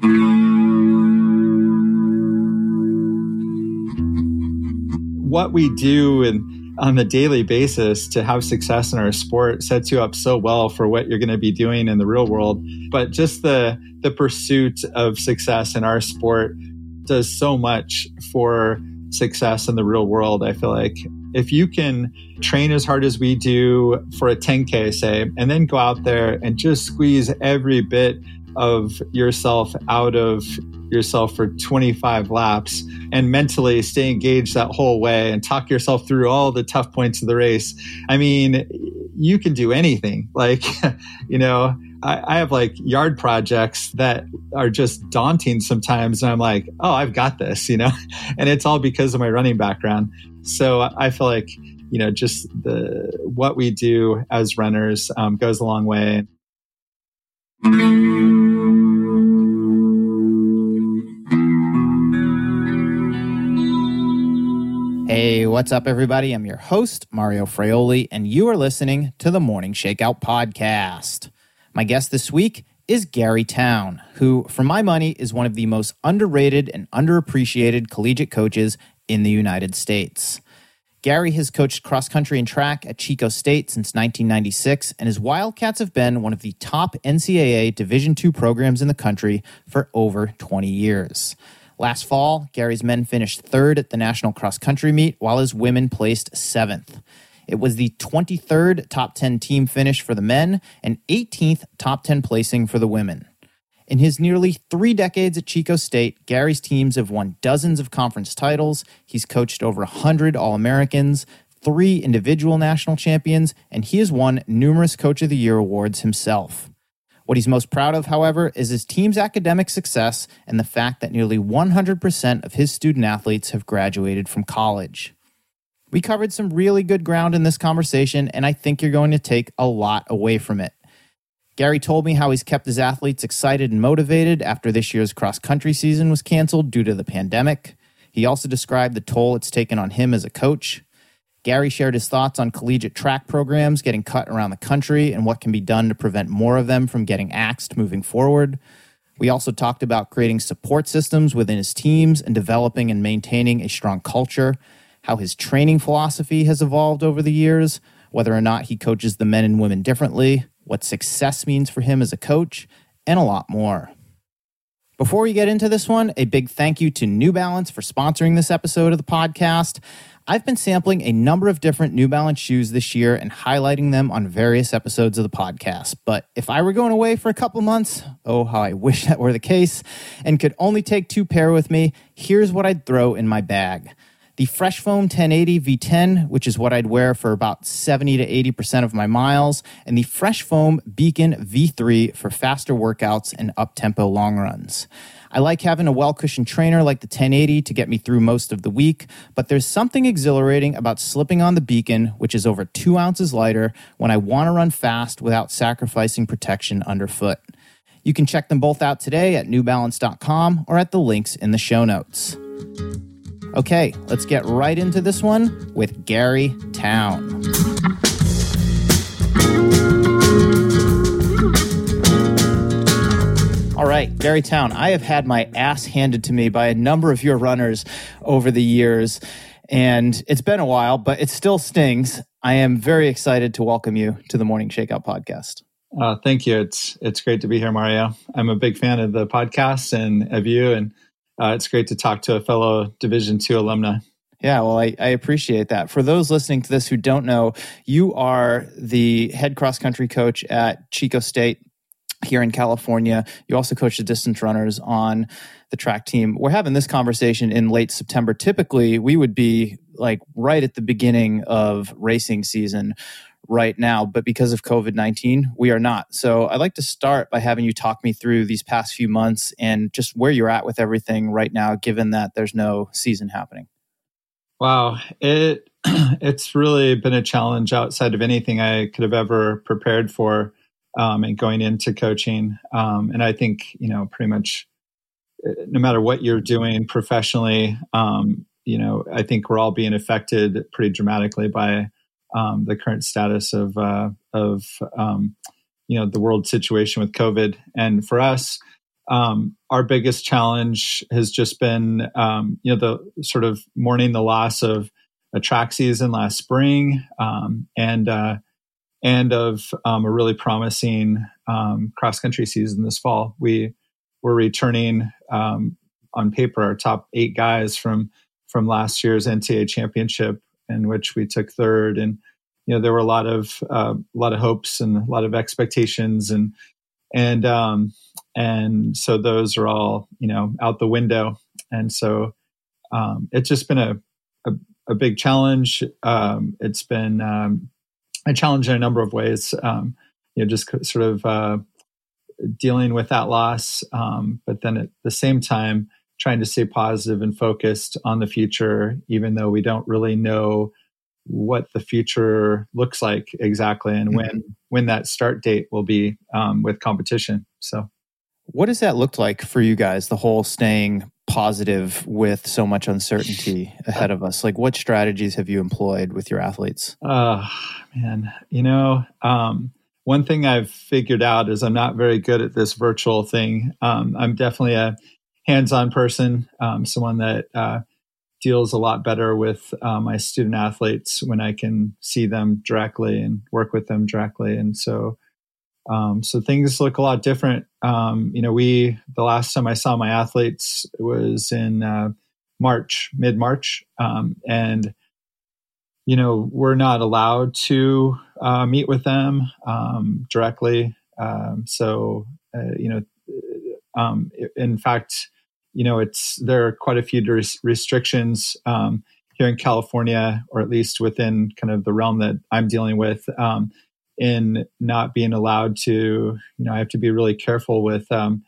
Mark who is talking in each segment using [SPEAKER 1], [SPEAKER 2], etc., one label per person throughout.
[SPEAKER 1] What we do on the daily basis to have success in our sport sets you up so well for what you're going to be doing in the real world. But just the the pursuit of success in our sport does so much for success in the real world. I feel like if you can train as hard as we do for a 10K, say, and then go out there and just squeeze every bit of yourself out of yourself for 25 laps and mentally stay engaged that whole way and talk yourself through all the tough points of the race. I mean, you can do anything. Like, you know, I, I, have like yard projects that are just daunting sometimes. And I'm like, oh, I've got this, you know, and it's all because of my running background. So I feel like, you know, just the what we do as runners um, goes a long way.
[SPEAKER 2] Hey, what's up, everybody? I'm your host, Mario Fraioli, and you are listening to the Morning Shakeout Podcast. My guest this week is Gary Towne, who, for my money, is one of the most underrated and underappreciated collegiate coaches in the United States. Gary has coached cross country and track at Chico State since 1996, and his Wildcats have been one of the top NCAA Division II programs in the country for over 20 years. Last fall, Gary's men finished third at the national cross country meet, while his women placed seventh. It was the 23rd top 10 team finish for the men and 18th top 10 placing for the women. In his nearly three decades at Chico State, Gary's teams have won dozens of conference titles. He's coached over 100 All Americans, three individual national champions, and he has won numerous Coach of the Year awards himself. What he's most proud of, however, is his team's academic success and the fact that nearly 100% of his student athletes have graduated from college. We covered some really good ground in this conversation, and I think you're going to take a lot away from it. Gary told me how he's kept his athletes excited and motivated after this year's cross country season was canceled due to the pandemic. He also described the toll it's taken on him as a coach. Gary shared his thoughts on collegiate track programs getting cut around the country and what can be done to prevent more of them from getting axed moving forward. We also talked about creating support systems within his teams and developing and maintaining a strong culture, how his training philosophy has evolved over the years, whether or not he coaches the men and women differently, what success means for him as a coach, and a lot more. Before we get into this one, a big thank you to New Balance for sponsoring this episode of the podcast. I've been sampling a number of different New Balance shoes this year and highlighting them on various episodes of the podcast. But if I were going away for a couple months, oh, how I wish that were the case, and could only take two pair with me, here's what I'd throw in my bag the Fresh Foam 1080 V10, which is what I'd wear for about 70 to 80% of my miles, and the Fresh Foam Beacon V3 for faster workouts and up tempo long runs. I like having a well cushioned trainer like the 1080 to get me through most of the week, but there's something exhilarating about slipping on the Beacon, which is over two ounces lighter, when I want to run fast without sacrificing protection underfoot. You can check them both out today at newbalance.com or at the links in the show notes. Okay, let's get right into this one with Gary Towne. All right, Gary Towne, I have had my ass handed to me by a number of your runners over the years, and it's been a while, but it still stings. I am very excited to welcome you to the Morning Shakeout podcast.
[SPEAKER 1] Uh, thank you. It's it's great to be here, Mario. I'm a big fan of the podcast and of you, and uh, it's great to talk to a fellow Division two alumni.
[SPEAKER 2] Yeah, well, I, I, appreciate that. For those listening to this who don't know, you are the head cross country coach at Chico State here in California. You also coach the distance runners on the track team. We're having this conversation in late September. Typically, we would be like right at the beginning of racing season right now, but because of COVID 19, we are not. So I'd like to start by having you talk me through these past few months and just where you're at with everything right now, given that there's no season happening.
[SPEAKER 1] Wow. It, it's really been a challenge outside of anything I could have ever prepared for um, and going into coaching. Um, and I think, you know, pretty much uh, no matter what you're doing professionally, um, you know, I think we're all being affected pretty dramatically by um, the current status of uh, of um, you know the world situation with COVID. And for us, um, our biggest challenge has just been, um, you know, the sort of mourning the loss of a track season last spring um, and uh, and of um, a really promising cross country season this fall. We were returning on paper our top eight guys from from last year's NCAA championship, in which we took third, and you know there were a lot of uh, a lot of hopes and a lot of expectations and and um, and so those are all you know out the window. And so um, it's just been a, a, a big challenge. Um, it's been um, a challenge in a number of ways. Um, you know just sort of uh, dealing with that loss. Um, but then at the same time trying to stay positive and focused on the future even though we don't really know what the future looks like exactly and mm-hmm. when when that start date will be um, with competition. So.
[SPEAKER 2] What does that look like for you guys the whole staying positive with so much uncertainty ahead of us? Like what strategies have you employed with your athletes?
[SPEAKER 1] Uh man. You know um, one thing i've figured out is i'm not very good at this virtual thing. Um, i'm definitely a hands-on person um, someone that uh, deals a lot better with uh, my student athletes when I can see them directly and work with them directly. And so, um, so things look a lot different. Um, you know, we the last time I saw my athletes was in uh, March, mid March, um, and you know we're not allowed to uh, meet with them um, directly. Um, so uh, you know, um, in fact you know, it's there are quite a few restrictions um, here in California, or at least within kind of the realm that I'm dealing with, um, in not being allowed to. You know, I have to be really careful with. Um,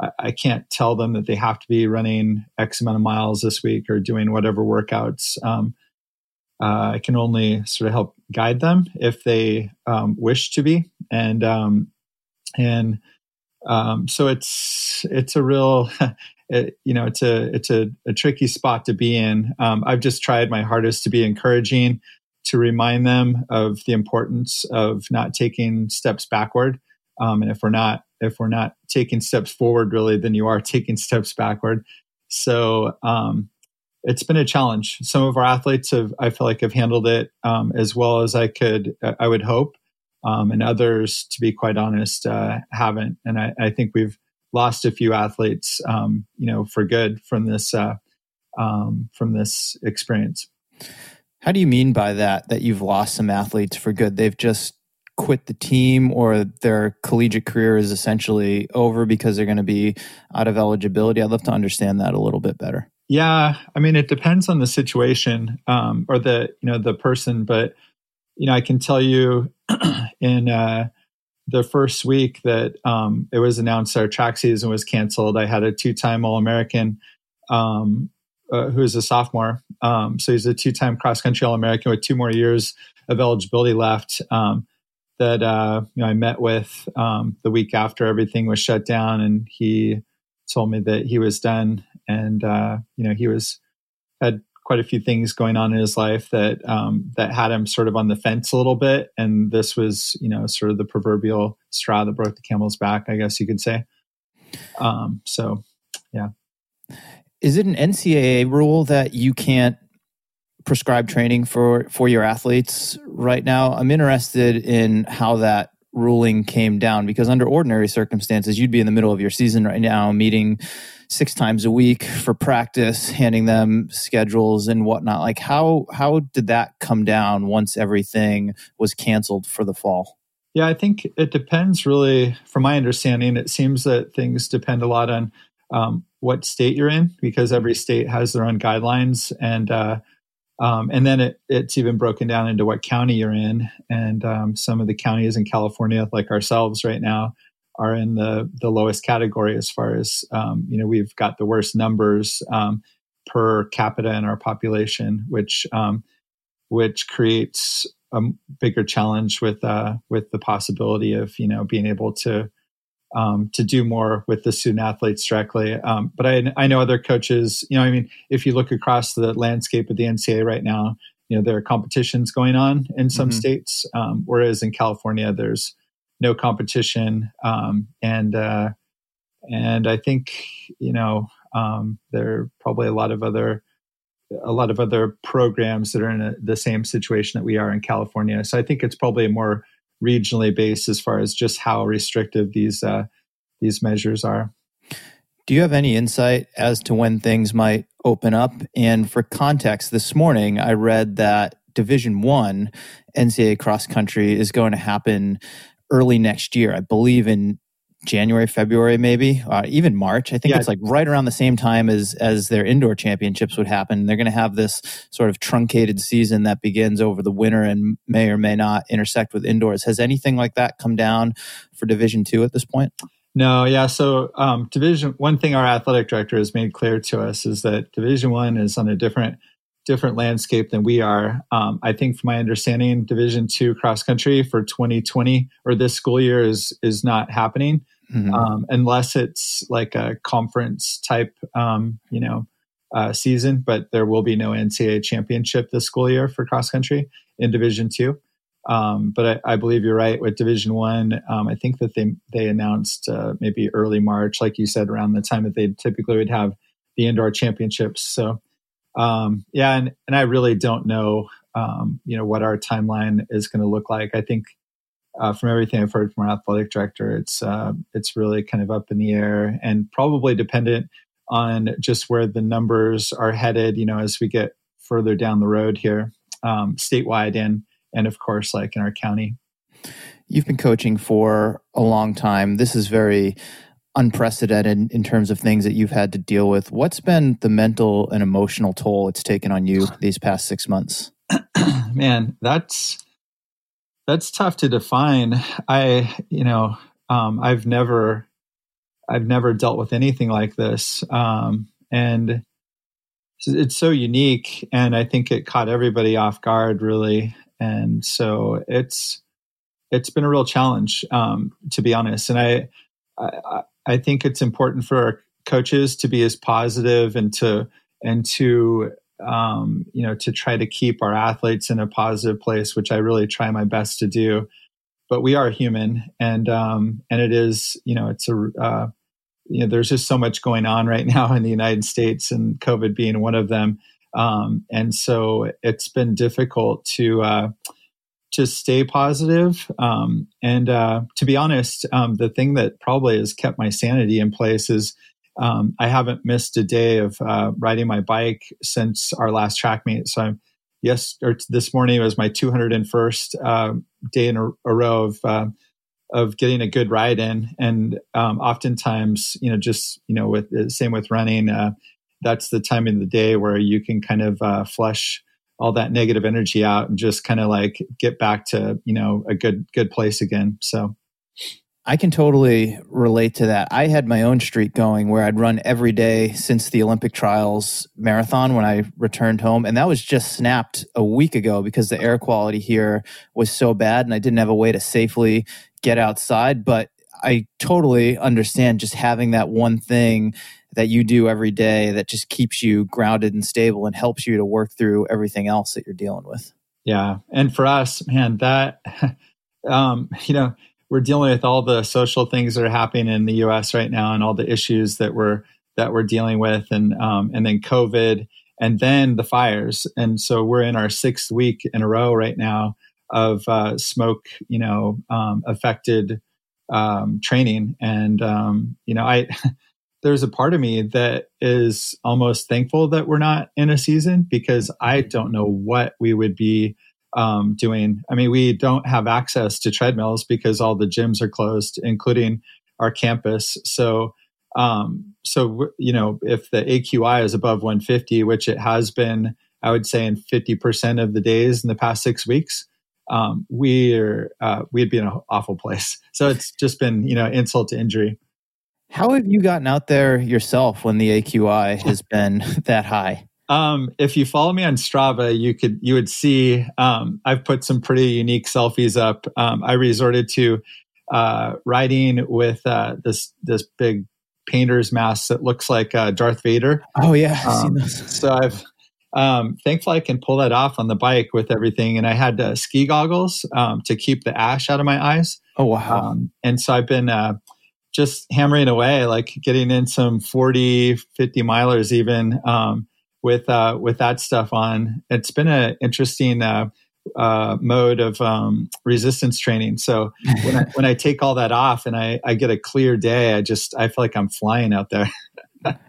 [SPEAKER 1] I, I, can't tell them that they have to be running X amount of miles this week or doing whatever workouts. Um, uh, I can only sort of help guide them if they um, wish to be, and um, and um, so it's it's a real it, you know it's a it's a, a tricky spot to be in. Um, I've just tried my hardest to be encouraging, to remind them of the importance of not taking steps backward. Um, and if we're not if we're not taking steps forward, really, then you are taking steps backward. So um, it's been a challenge. Some of our athletes have I feel like have handled it um, as well as I could I would hope, um, and others, to be quite honest, uh, haven't. And I, I think we've lost a few athletes, um, you know, for good from this uh, um, from this experience.
[SPEAKER 2] How do you mean by that? That you've lost some athletes for good? They've just quit the team, or their collegiate career is essentially over because they're going to be out of eligibility. I'd love to understand that a little bit better.
[SPEAKER 1] Yeah, I mean, it depends on the situation um, or the you know the person, but you know, I can tell you in uh, the first week that um, it was announced our track season was canceled, I had a two-time All-American um, uh, who is a sophomore. Um, so he's a two-time cross-country All-American with two more years of eligibility left. Um, that uh, you know, I met with um, the week after everything was shut down, and he told me that he was done, and uh, you know he was had quite a few things going on in his life that um, that had him sort of on the fence a little bit, and this was you know sort of the proverbial straw that broke the camel's back, I guess you could say. Um, so, yeah.
[SPEAKER 2] Is it an NCAA rule that you can't prescribe training for for your athletes right now? I'm interested in how that ruling came down because under ordinary circumstances you'd be in the middle of your season right now meeting six times a week for practice, handing them schedules and whatnot. Like how how did that come down once everything was canceled for the fall?
[SPEAKER 1] Yeah, I think it depends really. From my understanding, it seems that things depend a lot on um, what state you're in because every state has their own guidelines and uh, um, and then it, it's even broken down into what county you're in and um, some of the counties in california like ourselves right now are in the the lowest category as far as um, you know we've got the worst numbers um, per capita in our population, which um, which creates a bigger challenge with uh, with the possibility of you know being able to um, to do more with the student athletes directly. Um, but I, I know other coaches. You know, I mean, if you look across the landscape of the NCAA right now, you know there are competitions going on in some mm-hmm. states, um, whereas in California there's no competition, um, and uh, and I think you know um, there are probably a lot of other a lot of other programs that are in a, the same situation that we are in California. So I think it's probably more regionally based as far as just how restrictive these uh, these measures are.
[SPEAKER 2] Do you have any insight as to when things might open up? And for context, this morning I read that Division One NCAA cross country is going to happen early next year. I believe in January, February, maybe uh, even March. I think yeah. it's like right around the same time as as their indoor championships would happen. They're going to have this sort of truncated season that begins over the winter and may or may not intersect with indoors. Has anything like that come down for Division Two at this point?
[SPEAKER 1] No, yeah. So um, division one thing our athletic director has made clear to us is that Division One is on a different different landscape than we are. Um, I think, from my understanding, Division Two cross country for 2020 or this school year is is not happening mm-hmm. um, unless it's like a conference type, um, you know, uh, season. But there will be no NCAA championship this school year for cross country in Division Two. Um, but I, I, believe you're right with Division One. Um, I think that they they announced uh, maybe early March, like you said, around the time that they typically would have the indoor championships. So um, yeah, and and I really don't know, um, you know, what our timeline is going to look like. I think uh, from everything I've heard from our athletic director, it's uh, it's really kind of up in the air and probably dependent on just where the numbers are headed. You know, as we get further down the road here, um, statewide and and of course, like in our county.
[SPEAKER 2] You've been coaching for a long time. This is very unprecedented in terms of things that you've had to deal with. What's been the mental and emotional toll it's taken on you these past six months?
[SPEAKER 1] Man, that's that's tough to define. I, you know, um, I've never, I've never dealt with anything like this, um, and it's so unique. And I think it caught everybody off guard, really and so it's it's been a real challenge um, to be honest and I, I i think it's important for our coaches to be as positive and to and to um, you know to try to keep our athletes in a positive place which i really try my best to do. But we are human and um, and it is you know it's a uh, you know there's just so much going on right now in the united states and covid being one of them. Um, and so it's been difficult to uh, to stay positive. Um, and uh, to be honest, um, the thing that probably has kept my sanity in place is um, I haven't missed a day of uh, riding my bike since our last track meet. So I'm, yes, or this morning was my 201st uh, day in a, a row of uh, of getting a good ride in. And um, oftentimes, you know, just you know, with same with running, uh, that's the time of the day where you can kind of uh, flush all that negative energy out and just kind of like get back to you know a good good place again so
[SPEAKER 2] I can totally relate to that. I had my own streak going where I'd run every day since the Olympic trials marathon when I returned home. And that was just snapped a week ago because the air quality here was so bad and I didn't have a way to safely get outside. But I totally understand just having that one thing that you do every day that just keeps you grounded and stable and helps you to work through everything else that you're dealing with.
[SPEAKER 1] Yeah. And for us, man, that, um, you know, we're dealing with all the social things that are happening in the US right now and all the issues that we're, that we're dealing with and, um, and then COVID and then the fires. And so we're in our sixth week in a row right now of, uh, smoke, you know, um, affected, um, training. And, um, you know, I, there's a part of me that is almost thankful that we're not in a season because I don't know what we would be um, doing. I mean, we don't have access to treadmills because all the gyms are closed, including our campus. So, um, so you know, if the AQI is above 150, which it has been, I would say in 50% of the days in the past six weeks, um, we're uh, we'd be in an awful place. So it's just been you know insult to injury.
[SPEAKER 2] How have you gotten out there yourself when the AQI has been that high?
[SPEAKER 1] Um, if you follow me on Strava, you could you would see um, I've put some pretty unique selfies up. Um, I resorted to uh, riding with uh, this this big painter's mask that looks like uh, Darth Vader.
[SPEAKER 2] Oh yeah, I've seen um,
[SPEAKER 1] those. So I've um, thankfully I can pull that off on the bike with everything, and I had uh, ski goggles um, to keep the ash out of my eyes.
[SPEAKER 2] Oh wow!
[SPEAKER 1] and so I've been uh, just hammering away, like getting in some 40, 50 milers even um, with uh, with that stuff on. It's been an interesting uh, uh, mode of um, resistance training. So when I, when I take all that off and I, I get a clear day, I just I feel like I'm flying out there.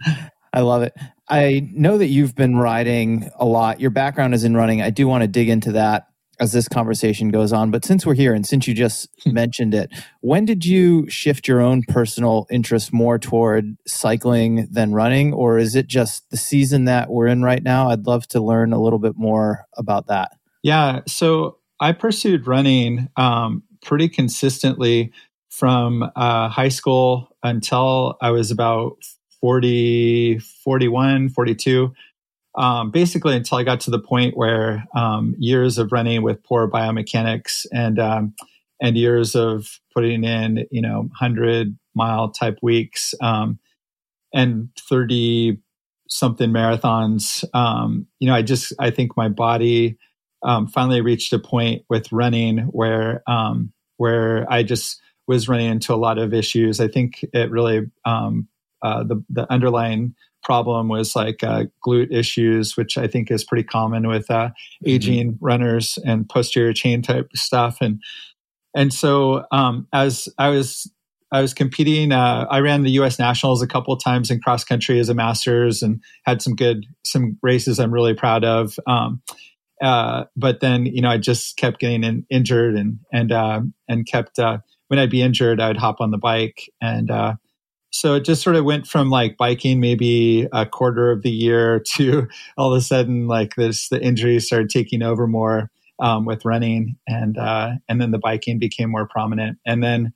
[SPEAKER 2] I love it. I know that you've been riding a lot. Your background is in running. I do want to dig into that as this conversation goes on. But since we're here and since you just mentioned it, when did you shift your own personal interest more toward cycling than running? Or is it just the season that we're in right now? I'd love to learn a little bit more about that.
[SPEAKER 1] Yeah. So I pursued running um, pretty consistently from uh, high school until I was about 40, 41, 42 um, basically until I got to the point where um, years of running with poor biomechanics and um, and years of putting in you know hundred mile type weeks um, and thirty something marathons. Um, you know, I just I think my body um, finally reached a point with running where where I just was running into a lot of issues. I think it really uh, the the underlying problem was like uh, glute issues, which I think is pretty common with uh, mm-hmm. aging mm-hmm. runners and posterior chain type stuff. And and so um, as I was I was competing, uh, I ran the U.S. Nationals a couple of times in cross country as a masters and had some good some races I'm really proud of. Um, uh, but then you know I just kept getting in, injured and and uh, and kept uh, when I'd be injured I'd hop on the bike and so it just sort of went from like biking maybe a quarter of the year to all of a sudden like this the injuries started taking over more um, with running and uh, and then the biking became more prominent. And then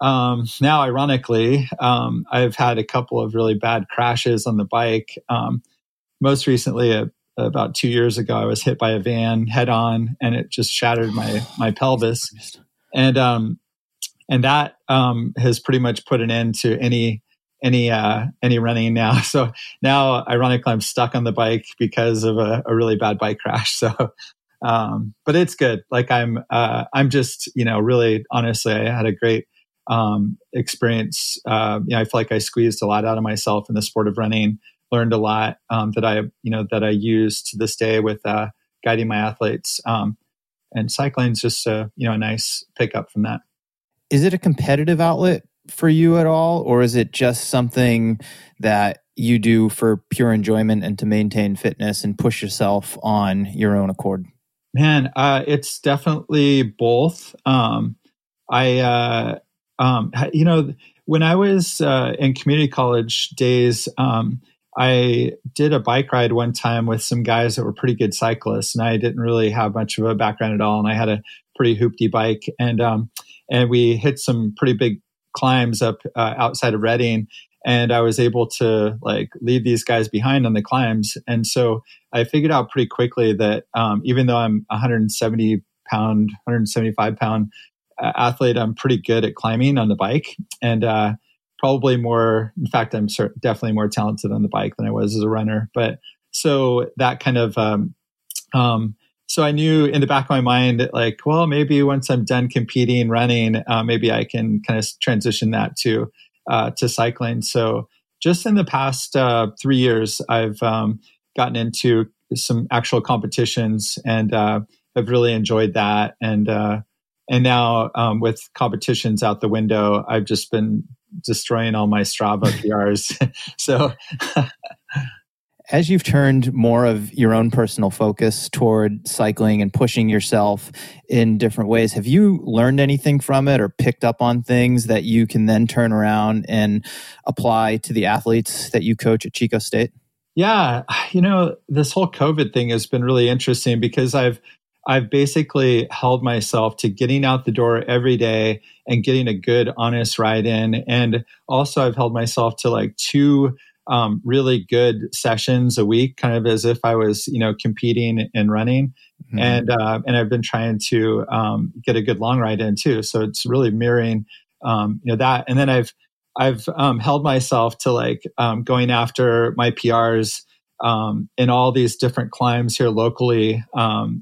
[SPEAKER 1] um, now ironically um, I've had a couple of really bad crashes on the bike. Um, most recently uh, about two years ago I was hit by a van head on and it just shattered my my pelvis. And um, and that um, has pretty much put an end to any any uh, any running now. So now, ironically, I'm stuck on the bike because of a, a really bad bike crash. So, um, but it's good. Like I'm uh, I'm just you know really honestly, I had a great um, experience. Uh, you know, I feel like I squeezed a lot out of myself in the sport of running. Learned a lot um, that I you know that I use to this day with uh, guiding my athletes. Um, and cycling is just a you know a nice pickup from that
[SPEAKER 2] is it a competitive outlet for you at all or is it just something that you do for pure enjoyment and to maintain fitness and push yourself on your own accord?
[SPEAKER 1] Man uh, it's definitely both. Um, i uh, um, you know when i was uh, in community college days um, i did a bike ride one time with some guys that were pretty good cyclists and i didn't really have much of a background at all and i had a pretty hoopty bike and um, and we hit some pretty big climbs up uh, outside of Redding. And I was able to like leave these guys behind on the climbs. And so I figured out pretty quickly that um, even though I'm 170 pound, 175 pound uh, athlete, I'm pretty good at climbing on the bike. And uh, probably more, in fact, I'm definitely more talented on the bike than I was as a runner. But so that kind of um, um, so I knew in the back of my mind, like, well, maybe once I'm done competing, running, uh, maybe I can kind of transition that to uh, to cycling. So just in the past uh, three years, I've um, gotten into some actual competitions and uh, have really enjoyed that. And uh, and now um, with competitions out the window, I've just been destroying all my Strava PRs. so
[SPEAKER 2] as you've turned more of your own personal focus toward cycling and pushing yourself in different ways, have you learned anything from it or picked up on things that you can then turn around and apply to the athletes that you coach at Chico State?
[SPEAKER 1] Yeah, you know, this whole COVID thing has been really interesting because I've I've basically held myself to getting out the door every day and getting a good honest ride in and also I've held myself to like two um, really good sessions a week, kind of as if I was, you know, competing and running. Mm-hmm. And uh, and I've been trying to um, get a good long ride in too. So it's really mirroring, um, you know, that. And then I've I've um, held myself to like um, going after my PRs um, in all these different climbs here locally.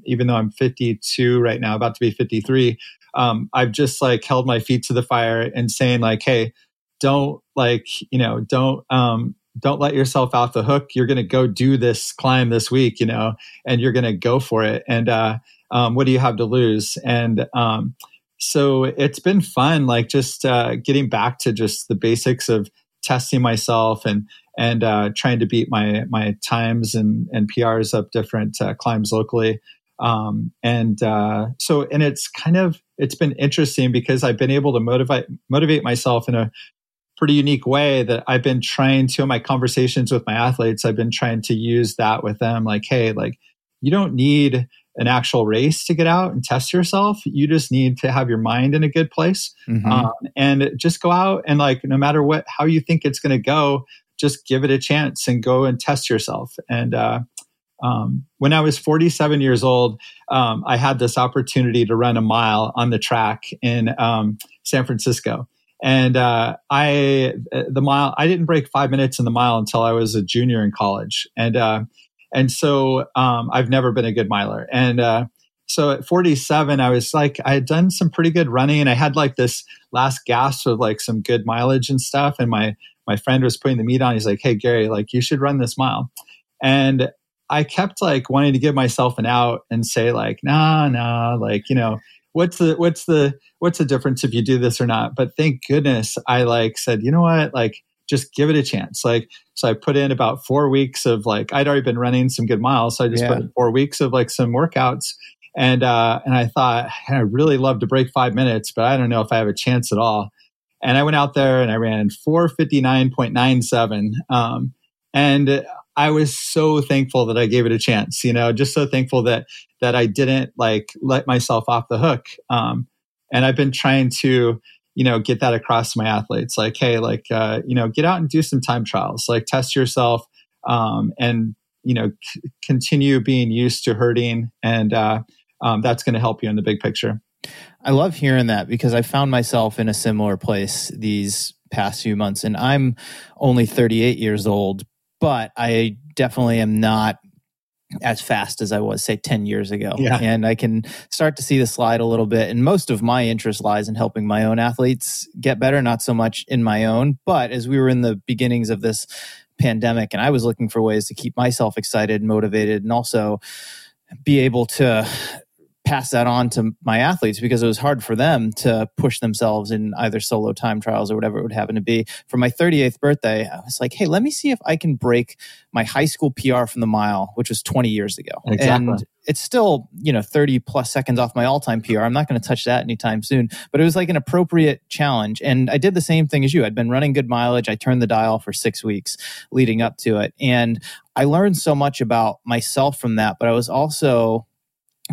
[SPEAKER 1] even though I'm 52 right now, about to be 53, I've just like held my feet to the fire and saying like, hey don't like you know don't um don't let yourself off the hook. You're going to go do this climb this week you know and you're going to go for it. And uh um, what do you have to lose? And um so it's been fun like just uh getting back to just the basics of testing myself and and uh, trying to beat my my times and and PRs up different uh, climbs locally. Um, and uh, so and it's kind of it's been interesting because I've been able to motivate motivate myself in a pretty unique way that I've been trying to in my conversations with my athletes. I've been trying to use that with them, like, hey, like you don't need an actual race to get out and test yourself. You just need to have your mind in a good place mm-hmm. um, and just go out and like no matter what how you think it's going to go, just give it a chance and go and test yourself. And uh, um, when I was 47 years old, um, I had this opportunity to run a mile on the track in um, San Francisco. And uh, I, the mile, I didn't break five minutes in the mile until I was a junior in college. And, uh, and so um, I've never been a good miler. And uh, so at 47, I was like, I had done some pretty good running and I had like this last gasp of like some good mileage and stuff. And my, my friend was putting the meet on. He's like, Hey, Gary, like you should run this mile. And I kept like wanting to give myself an out and say like, nah, nah, like, you know, what's the, what's the, what's the difference if you do this or not? But thank goodness I like said, you know what, like just give it a chance. Like, so I put in about four weeks of like, I'd already been running some good miles. So I just yeah. put in four weeks of like some workouts. And, uh, and I thought, I really love to break five minutes, but I don't know if I have a chance at all. And I went out there and I ran 459.97. Um, and I was so thankful that I gave it a chance, you know, just so thankful that, that I didn't like let myself off the hook. Um, and I've been trying to, you know, get that across to my athletes. Like, hey, like, uh, you know, get out and do some time trials, like test yourself, um, and, you know, c- continue being used to hurting. And, uh, um, that's going to help you in the big picture.
[SPEAKER 2] I love hearing that because I found myself in a similar place these past few months. And I'm only 38 years old, but I definitely am not as fast as I was, say, 10 years ago. Yeah. And I can start to see the slide a little bit. And most of my interest lies in helping my own athletes get better, not so much in my own. But as we were in the beginnings of this pandemic, and I was looking for ways to keep myself excited, and motivated, and also be able to pass that on to my athletes because it was hard for them to push themselves in either solo time trials or whatever it would happen to be. For my 38th birthday, I was like, hey, let me see if I can break my high school PR from the mile, which was 20 years ago. Exactly. And it's still, you know, 30 plus seconds off my all time PR. I'm not going to touch that anytime soon, but it was like an appropriate challenge. And I did the same thing as you. I'd been running good mileage. I turned the dial for six weeks leading up to it. And I learned so much about myself from that, but I was also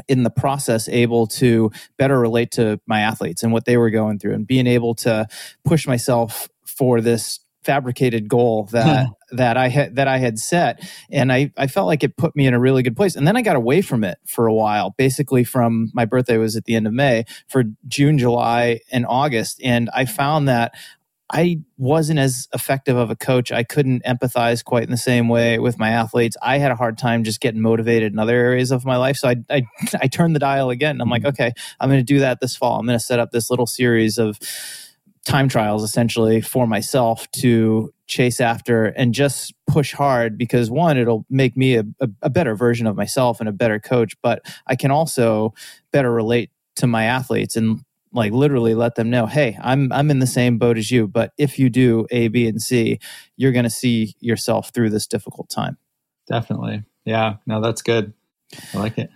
[SPEAKER 2] in the process able to better relate to my athletes and what they were going through and being able to push myself for this fabricated goal hmm. that that I had that I had set. And I I felt like it put me in a really good place. And then I got away from it for a while basically from my birthday was at the end of May for June July and August. And I found that I wasn't as effective of a coach. I couldn't empathize quite in the same way with my athletes. I had a hard time just getting motivated in other areas of my life. So I, I, I turned the dial again. I'm like, mm-hmm. okay, I'm going to do that this fall. I'm going to set up this little series of time trials essentially for myself to chase after and just push hard because one, it'll make me a, a, a better version of myself and a better coach, but I can also better relate to my athletes and like literally let them know hey i'm i'm in the same boat as you but if you do a b and c you're going to see yourself through this difficult time.
[SPEAKER 1] Definitely. Yeah no that's good. I like it.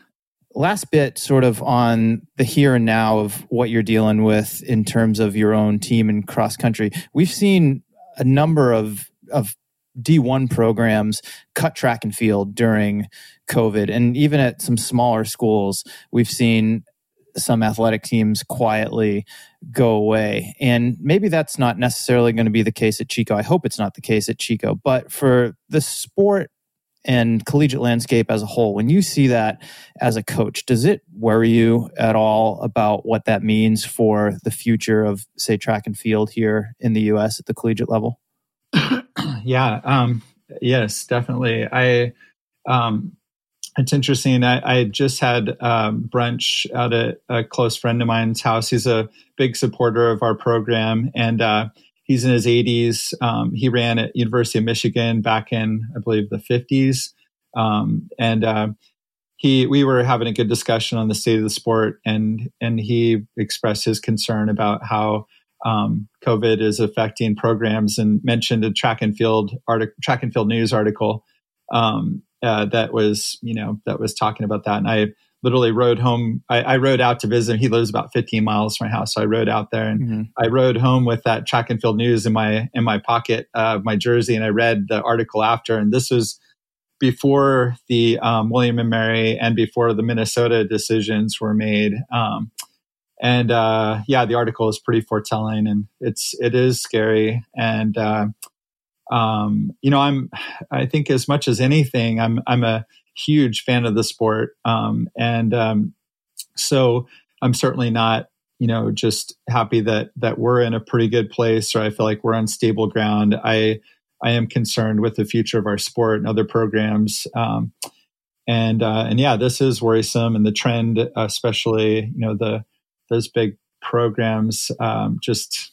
[SPEAKER 2] Last bit sort of on the here and now of what you're dealing with in terms of your own team and cross country we've seen a number of of D1 programs cut track and field during COVID. And even at some smaller schools, we've seen some athletic teams quietly go away. And maybe that's not necessarily going to be the case at Chico. I hope it's not the case at Chico. But for the sport and collegiate landscape as a whole, when you see that as a coach, does it worry you at all about what that means for the future of, say, track and field here in the US at the collegiate level?
[SPEAKER 1] yeah. Um, yes, definitely. I, um, it's interesting. I, I just had um, brunch at a, a, close friend of mine's house. He's a big supporter of our program, and uh, he's in his 80s. Um, he ran at University of Michigan back in, I believe, the 50s. Um, and uh, he, we were having a good discussion on the state of the sport, and and he expressed his concern about how um, COVID is affecting programs, and mentioned a track and field article, track and field news article um, uh, that was, you know, that was talking about that. And I literally rode home. I, I, rode out to visit him. He lives about 15 miles from my house. So I rode out there and mm-hmm. I rode home with that track and field news in my, in my pocket of uh, my jersey. And I read the article after, and this was before the um, William and Mary and before the Minnesota decisions were made. Um, and uh, yeah, the article is pretty foretelling and it's, it is scary. And, uh, um, you know, I'm, I think as much as anything, I'm, I'm a, huge fan of the sport. Um, and um, so I'm certainly not, you know, just happy that that we're in a pretty good place, or I feel like we're on stable ground. I I am concerned with the future of our sport and other programs. Um, and uh, and yeah, this is worrisome, and the trend, especially you know the those big programs, um, just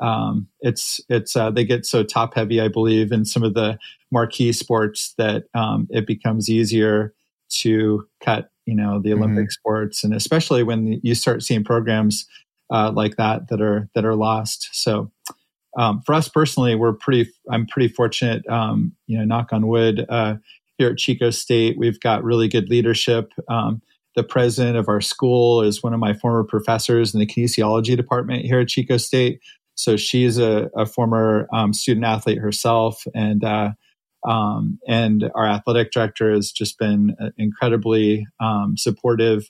[SPEAKER 1] um, it's it's uh, they get so top heavy, I believe, in some of the marquee sports that um, it becomes easier to cut, you know, the Olympic mm-hmm. sports, and especially when you start seeing programs uh, like that that are that are lost. So. Um, for us personally, we're pretty. I'm pretty fortunate. Um, you know, knock on wood. Uh, here at Chico State, we've got really good leadership. Um, the president of our school is one of my former professors in the kinesiology department here at Chico State. So she's a, a former um, student athlete herself, and uh, um, and our athletic director has just been uh, incredibly um, supportive.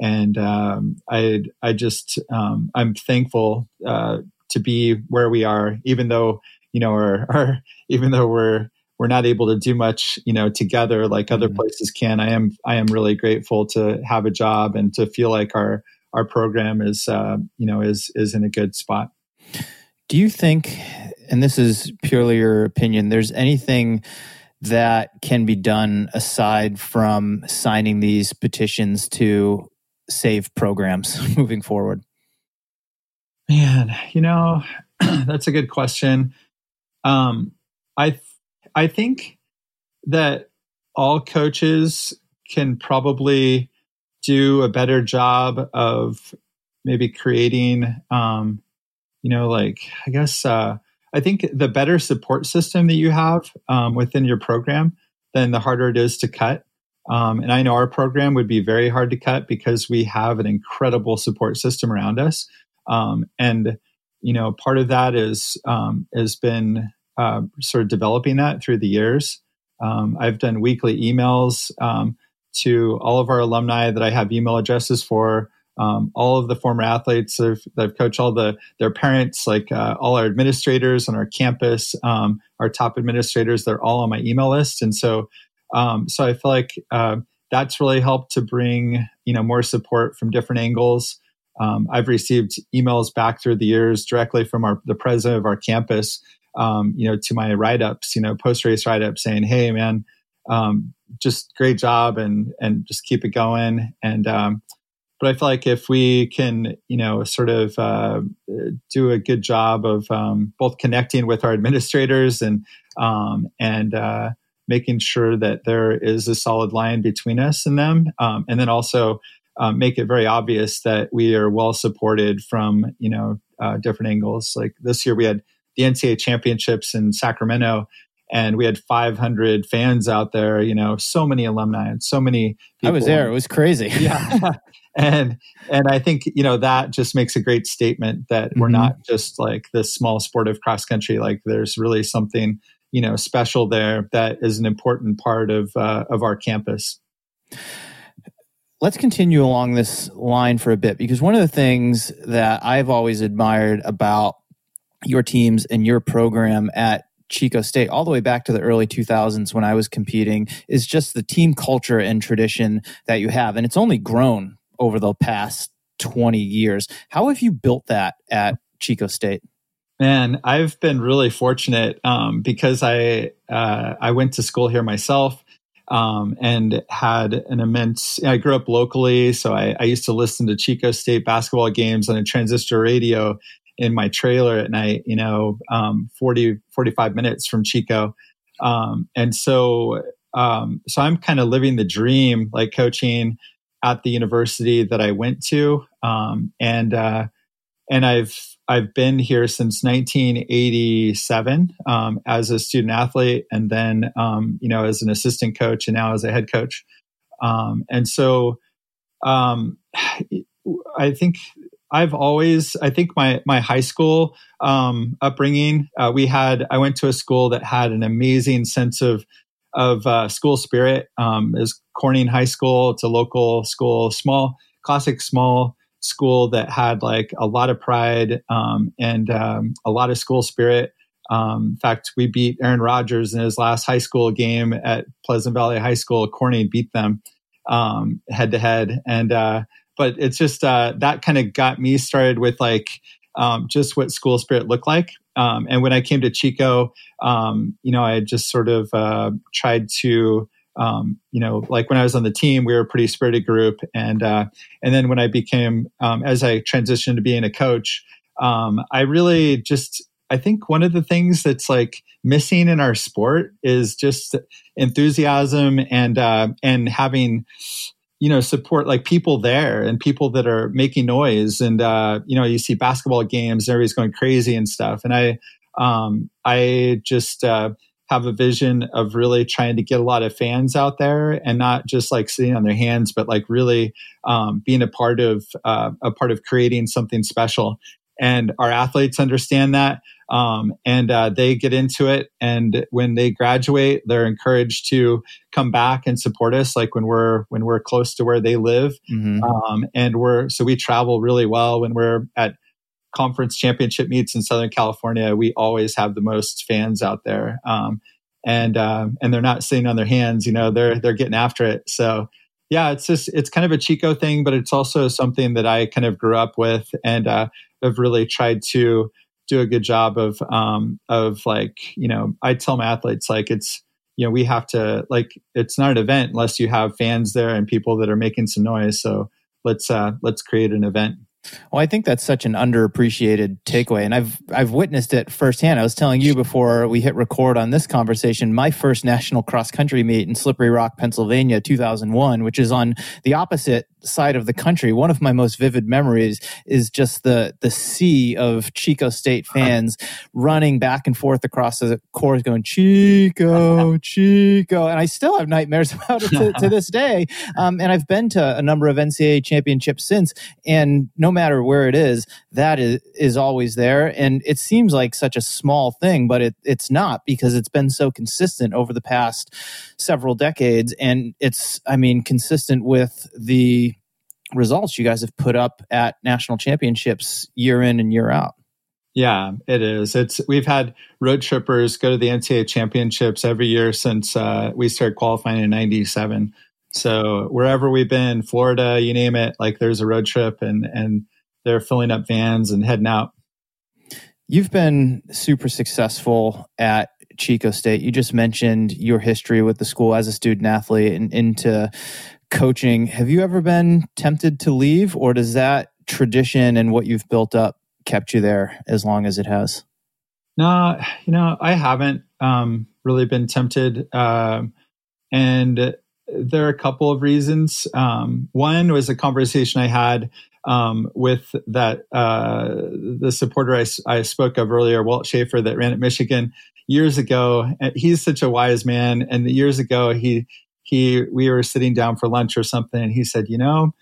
[SPEAKER 1] And um, I I just um, I'm thankful uh, to be where we are, even though you know our even though we're we're not able to do much you know together like other mm-hmm. places can. I am I am really grateful to have a job and to feel like our our program is uh, you know is is in a good spot.
[SPEAKER 2] Do you think, and this is purely your opinion, there's anything that can be done aside from signing these petitions to save programs moving forward?
[SPEAKER 1] Man, you know, that's a good question. Um, I I think that all coaches can probably do a better job of maybe creating um, you know, like I guess uh, I think the better support system that you have um, within your program, then the harder it is to cut. Um, and I know our program would be very hard to cut because we have an incredible support system around us. Um, and you know, part of that is um, has been uh, sort of developing that through the years. Um, I've done weekly emails um, to all of our alumni that I have email addresses for um, all of the former athletes that I've, coached, all the their parents, like uh, all our administrators on our campus, um, our top administrators, they're all on my email list, and so um, so I feel like uh, that's really helped to bring you know more support from different angles. Um, I've received emails back through the years directly from our the president of our campus, um, you know, to my write ups, you know, post race write ups, saying, "Hey, man." Um, just great job and and just keep it going and but I feel like if we can, you know, sort of uh, do a good job of um, both connecting with our administrators and um, and uh, making sure that there is a solid line between us and them, um, and then also um, make it very obvious that we are well supported from you know uh, different angles. Like this year, we had the NCAA championships in Sacramento, and we had 500 fans out there you know so many alumni and so many
[SPEAKER 2] people. i was there it was crazy
[SPEAKER 1] yeah and and i think you know that just makes a great statement that mm-hmm. we're not just like this small sport of cross country like there's really something you know special there that is an important part of uh, of our campus
[SPEAKER 2] let's continue along this line for a bit because one of the things that i've always admired about your teams and your program at Chico State all the way back to the early 2000s when I was competing is just the team culture and tradition that you have. And it's only grown over the past 20 years. How have you built that at Chico State?
[SPEAKER 1] Man, I've been really fortunate um, because I uh, I went to school here myself um, and had an immense. I grew up locally, so I, I, used to listen to Chico State basketball games on a transistor radio, in my trailer at night, you know, um, 40, 45 minutes from Chico. Um, and so, um, so I'm kind of living the dream, like coaching at the university that I went to. Um, and, uh, and I've, I've been here since 1987 um, as a student athlete, and then um, you know as an assistant coach, and now as a head coach. Um, and so, um, I think I've always, I think my my high school um, upbringing, uh, we had. I went to a school that had an amazing sense of of uh, school spirit. Um, is Corning High School. It's a local school, small, classic small school that had like a lot of pride um, and um, a lot of school spirit. Um, in fact, we beat Aaron Rodgers in his last high school game at Pleasant Valley High School. Corning beat them head to head, and uh, but it's just uh, that kind of got me started with like um, just what school spirit looked like. Um, and when I came to Chico, um, you know, I just sort of uh, tried to, um, you know, like when I was on the team, we were a pretty spirited group, and uh, and then when I became, um, as I transitioned to being a coach, um, I really just I think one of the things that's like missing in our sport is just enthusiasm and uh, and having you know support like people there and people that are making noise and uh, you know you see basketball games and everybody's going crazy and stuff. And i um, i just uh, have a vision of really trying to get a lot of fans out there and not just like sitting on their hands but like really um, being a part of uh, a part of creating something special and our athletes understand that um, and uh, they get into it. And when they graduate they're encouraged to come back and support us like when we're when we're close to where they live. Mm-hmm. um, and we're so we travel really well. When we're at conference championship meets in southern california we always have the most fans out there. Um, and uh, and they're not sitting on their hands you know they're they're getting after it. So yeah it's just it's kind of a chico thing but it's also something that i kind of grew up with. And uh, have really tried to do a good job of um, of like you know I tell my athletes like it's you know we have to like it's not an event unless you have fans there and people that are making some noise. So let's uh let's create an event
[SPEAKER 2] well, I think that's such an underappreciated takeaway, and I've I've witnessed it firsthand. I was telling you before we hit record on this conversation, my first national cross country meet in Slippery Rock, Pennsylvania, 2001, which is on the opposite side of the country. One of my most vivid memories is just the the sea of Chico State fans running back and forth across the course, going Chico, Chico, and I still have nightmares about it to, to this day. Um, and I've been to a number of NCAA championships since, and no matter where it is, that is is always there. And it seems like such a small thing, but it, it's not because it's been so consistent over the past several decades, and it's I mean consistent with the results you guys have put up at national championships year in and year out.
[SPEAKER 1] Yeah, it is. It's we've had road trippers go to the NCAA championships every year since uh, we started qualifying in '97. So wherever we've been, Florida, you name it, like there's a road trip, and and they're filling up vans and heading out.
[SPEAKER 2] You've been super successful at Chico State. You just mentioned your history with the school as a student athlete and into coaching, have you ever been tempted to leave, or does that tradition and what you've built up kept you there as long as it has?
[SPEAKER 1] No, you know, I haven't um, really been tempted. Um, and there are a couple of reasons. Um, one was a conversation I had um, with that uh, the supporter I, I, spoke of earlier, Walt Schaefer, that ran at Michigan years ago. He's such a wise man, and years ago he he we were sitting down for lunch or something and he said you know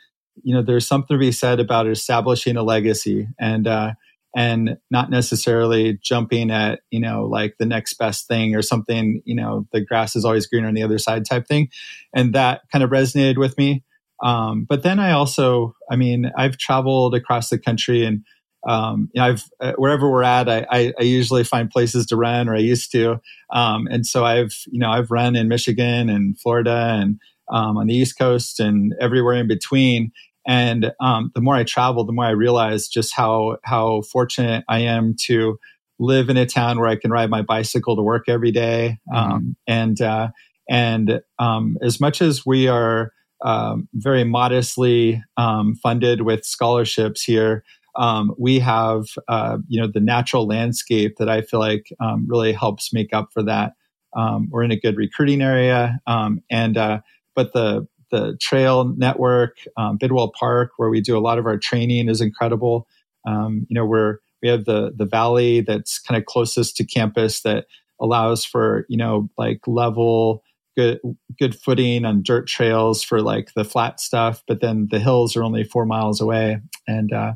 [SPEAKER 1] you know there's something to be said about establishing a legacy and uh and not necessarily jumping at you know like the next best thing or something you know the grass is always greener on the other side type thing. And that kind of resonated with me. Um, but then i also i mean i've traveled across the country and um, you know, I've uh, wherever we're at, I, I, I, usually find places to run, or I used to, um, and so I've you know I've run in Michigan and Florida and um, on the East Coast and everywhere in between. And um, the more I travel, the more I realize just how how fortunate I am to live in a town where I can ride my bicycle to work every day. Mm-hmm. Um, and uh, and um, as much as we are very modestly funded with scholarships here um, we have uh, you know the natural landscape that I feel like um, really helps make up for that. Um, we're in a good recruiting area, um, and uh, but the the trail network, um, Bidwell Park, where we do a lot of our training, is incredible. Um, you know, we're we have the the valley that's kind of closest to campus that allows for you know like level good good footing on dirt trails for like the flat stuff but then the hills are only four miles away and uh,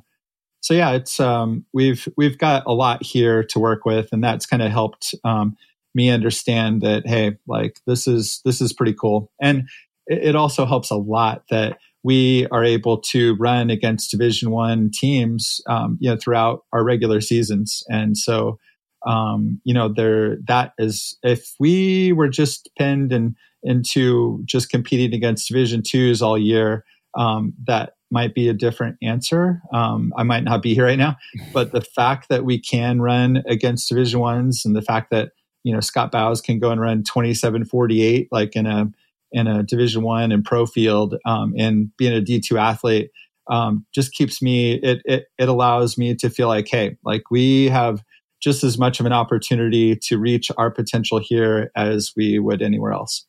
[SPEAKER 1] so yeah, it's um, we've we've got a lot here to work with, and that's kind of helped um, me understand that hey, like this is this is pretty cool, and it, also helps a lot that we are able to run against Division One teams, um, you know, throughout our regular seasons, and so um, you know, there that is if we were just pinned and into just competing against Division twos all year, um, that might be a different answer. Um, I might not be here right now, but the fact that we can run against Division ones and the fact that you know Scott Bauhs can go and run twenty seven forty eight like in a in a Division one and pro field um, and being a D two athlete um, just keeps me. It, it it allows me to feel like hey, like we have just as much of an opportunity to reach our potential here as we would anywhere else.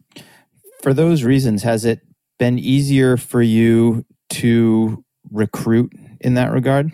[SPEAKER 2] For those reasons, has it been easier for you to recruit in that regard?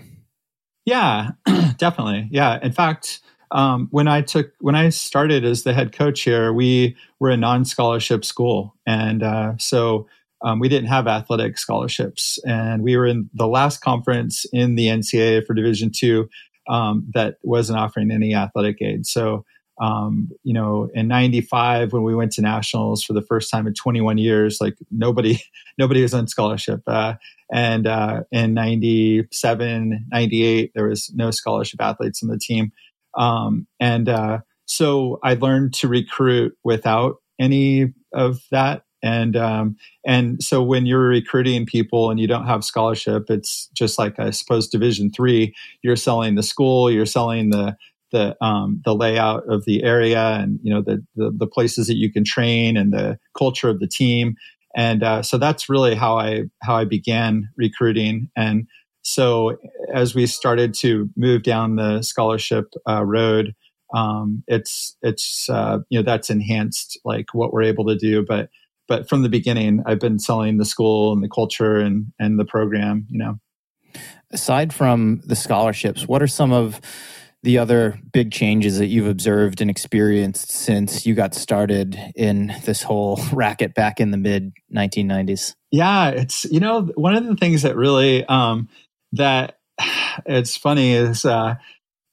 [SPEAKER 1] Yeah, definitely. Yeah. In fact, um, when I took when I started as the head coach here, we were a non-scholarship school, and uh, so um, we didn't have athletic scholarships. And we were in the last conference in the NCAA for Division two um, that wasn't offering any athletic aid. So um, you know, in 95, when we went to nationals for the first time in 21 years, like nobody, nobody was on scholarship. Uh, and, uh, in 97, 98, there was no scholarship athletes on the team. Um, and, uh, so I learned to recruit without any of that. And, um, and so when you're recruiting people and you don't have scholarship, it's just like, I suppose, division three, you're selling the school, you're selling the, the um, the layout of the area and you know the, the, the places that you can train and the culture of the team and uh, so that's really how I how I began recruiting and so as we started to move down the scholarship uh, road um, it's it's uh, you know that's enhanced like what we're able to do but but from the beginning I've been selling the school and the culture and and the program you know
[SPEAKER 2] aside from the scholarships what are some of the other big changes that you've observed and experienced since you got started in this whole racket back in the mid 1990s?
[SPEAKER 1] Yeah, it's you know one of the things that really um, that it's funny is uh,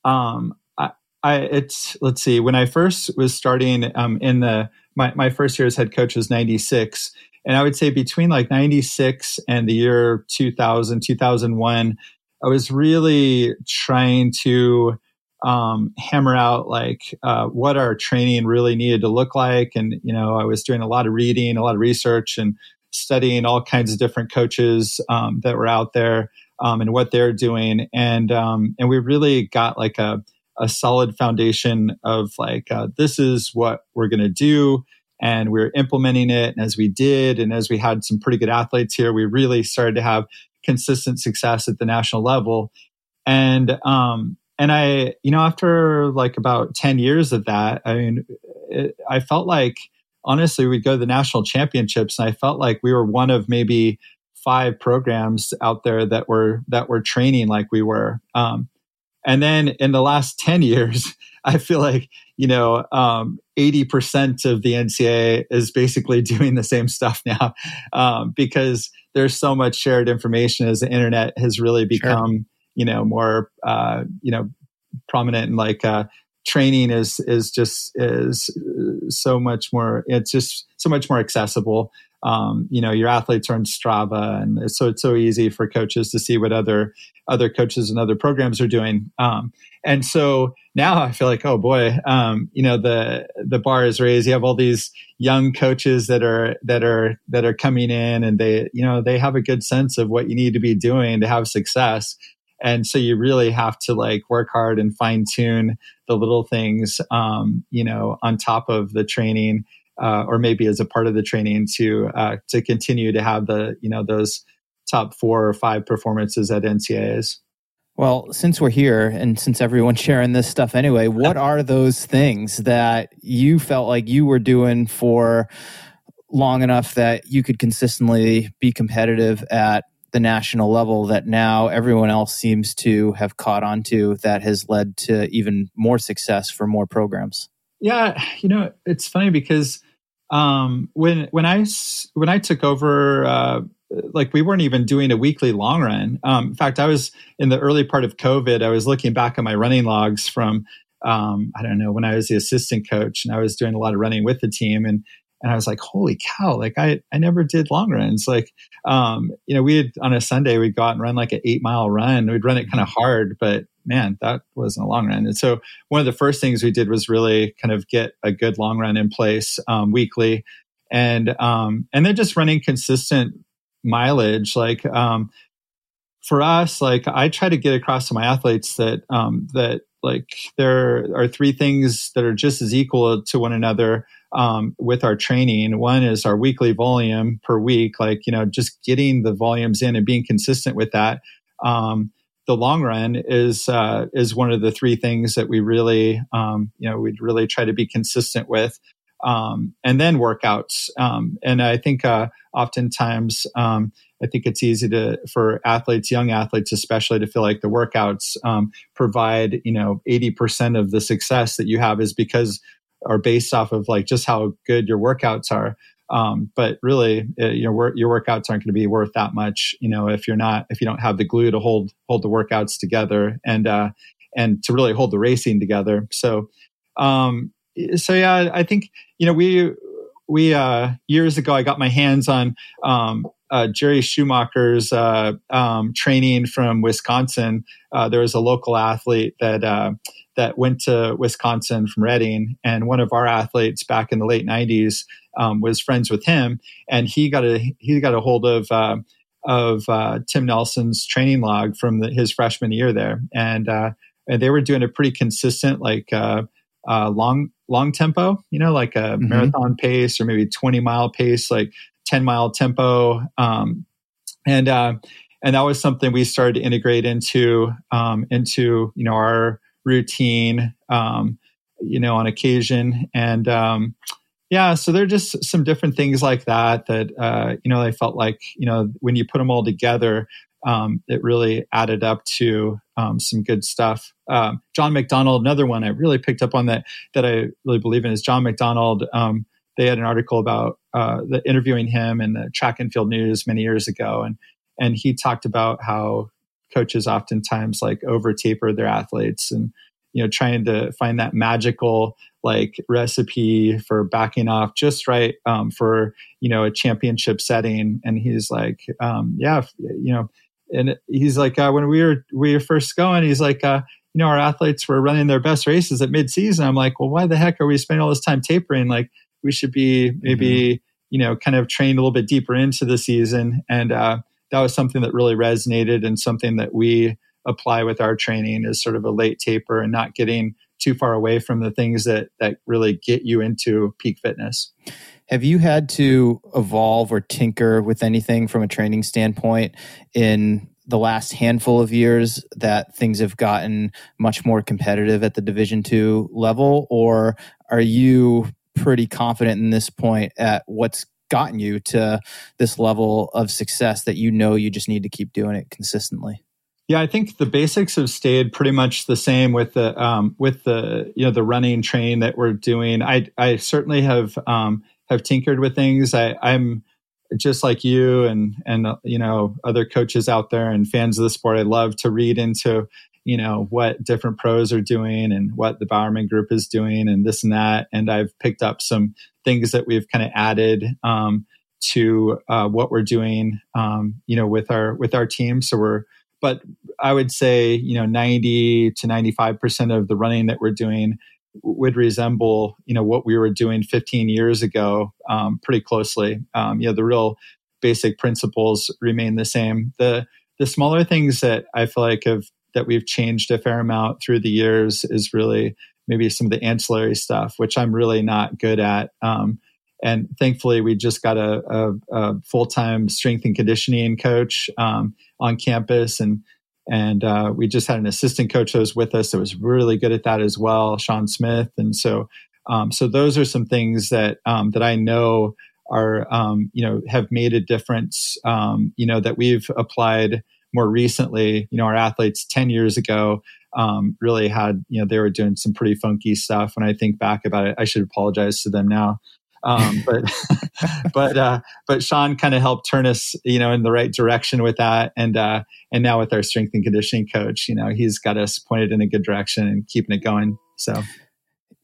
[SPEAKER 1] um, I, I, it's let's see when I first was starting um, in the my my first year as head coach was 96 and I would say between like 96 and the year 2000 2001 I was really trying to um, hammer out like uh, what our training really needed to look like. And, you know, I was doing a lot of reading, a lot of research, and studying all kinds of different coaches um, that were out there um, and what they're doing. And, um, and we really got like a, a solid foundation of like, uh, this is what we're going to do. And we we're implementing it. And as we did, and as we had some pretty good athletes here, we really started to have consistent success at the national level. And um, and I, you know, after like about 10 years of that, I mean, it, I felt like honestly, we'd go to the national championships and I felt like we were one of maybe five programs out there that were, that were training like we were. Um, and then in the last 10 years, I feel like, you know, um, 80% of the NCAA is basically doing the same stuff now um, because there's so much shared information as the internet has really become sure you know more uh, you know prominent and like uh, training is is just is so much more it's just so much more accessible um, you know your athletes are on strava and so it's so easy for coaches to see what other other coaches and other programs are doing. Um, and so now i feel like oh boy um, you know the the bar is raised. You have all these young coaches that are that are that are coming in and they you know they have a good sense of what you need to be doing to have success. And so you really have to like work hard and fine tune the little things um, you know on top of the training uh, or maybe as a part of the training to uh, to continue to have the you know those top four or five performances at NCAAs
[SPEAKER 2] Well, since we're here and since everyone's sharing this stuff anyway, what are those things that you felt like you were doing for long enough that you could consistently be competitive at the national level that now everyone else seems to have caught on to that has led to even more success for more programs?
[SPEAKER 1] Yeah, you know, it's funny because um, when when I when I took over uh, like we weren't even doing a weekly long run. Um, in fact, I was in the early part of COVID. I was looking back at my running logs from um, I don't know when I was the assistant coach, and I was doing a lot of running with the team, and and I was like, holy cow! Like I I never did long runs. Like um, you know, we had on a Sunday we'd go out and run like an eight mile run. We'd run it kind of hard, but man, that wasn't a long run. And so one of the first things we did was really kind of get a good long run in place um, weekly and um, and then just running consistent mileage like um, for us like i try to get across to my athletes that um, that like there are three things that are just as equal to one another um, with our training one is our weekly volume per week like you know just getting the volumes in and being consistent with that um, the long run is uh, is one of the three things that we really um, you know we'd really try to be consistent with um, and then workouts. Um, and I think uh, oftentimes um, I think it's easy to for athletes, young athletes especially, to feel like the workouts um, provide you know eighty percent of the success that you have is because are based off of like just how good your workouts are. Um, but really, uh, your your workouts aren't going to be worth that much, you know, if you're not if you don't have the glue to hold hold the workouts together and uh, and to really hold the racing together. So um, so yeah, I think you know we we uh, years ago I got my hands on um, uh, Jerry Schumacher's uh, um, training from Wisconsin. Uh, there was a local athlete that uh, that went to Wisconsin from Redding, and one of our athletes back in the late '90s um, was friends with him, and he got a he got a hold of. Uh, of Tim Nelson's training log from the, his freshman year there, and and they were doing a pretty consistent like long long tempo, you know, like a mm-hmm. marathon pace or maybe 20 mile pace, like 10 mile tempo. Um, and, uh, and that was something we started to integrate into, um, into, you know, our routine, um, you know, on occasion. And, um, yeah, so there are just some different things like that that, uh, you know, I felt like, you know, when you put them all together, um, it really added up to um, some good stuff. Um, John McDonnell, another one I really picked up on that that I really believe in is John McDonnell. Um, they had an article about uh, the, interviewing him in the Track and Field News many years ago, and and he talked about how coaches oftentimes like over taper their athletes and you know trying to find that magical like recipe for backing off just right um, for you know a championship setting and he's like um, yeah you know and he's like, uh, when we were we were first going, he's like, uh, you know, our athletes were running their best races at mid season. I'm like, well, why the heck are we spending all this time tapering? Like, we should be maybe, mm-hmm. you know, kind of trained a little bit deeper into the season. And uh, that was something that really resonated and something that we apply with our training is sort of a late taper and not getting too far away from the things that that really get you into peak fitness.
[SPEAKER 2] Have you had to evolve or tinker with anything from a training standpoint in the last handful of years that things have gotten much more competitive at the division 2 level or are you pretty confident in this point at what's gotten you to this level of success that you know you just need to keep doing it consistently
[SPEAKER 1] yeah, I think the basics have stayed pretty much the same with the um, with the you know the running train that we're doing. I I certainly have um, have tinkered with things. I, I'm just like you and and uh, you know other coaches out there and fans of the sport. I love to read into you know what different pros are doing and what the Bowerman Group is doing and this and that. And I've picked up some things that we've kind of added um, to uh, what we're doing. Um, you know with our with our team. So we're but I would say you know 90 to 95 percent of the running that we're doing would resemble you know what we were doing 15 years ago um, pretty closely. Um, you know the real basic principles remain the same. The the smaller things that I feel like have that we've changed a fair amount through the years is really maybe some of the ancillary stuff, which I'm really not good at. Um, and thankfully, we just got a, a, a full time strength and conditioning coach um, on campus, and and uh, we just had an assistant coach that was with us that was really good at that as well, Sean Smith. And so, um, so those are some things that um, that I know are um, you know have made a difference. Um, you know that we've applied more recently. You know, our athletes ten years ago um, really had you know they were doing some pretty funky stuff. When I think back about it, I should apologize to them now. Um, but but uh, but Sean kind of helped turn us, you know, in the right direction with that, and uh, and now with our strength and conditioning coach, you know, he's got us pointed in a good direction and keeping it going. So.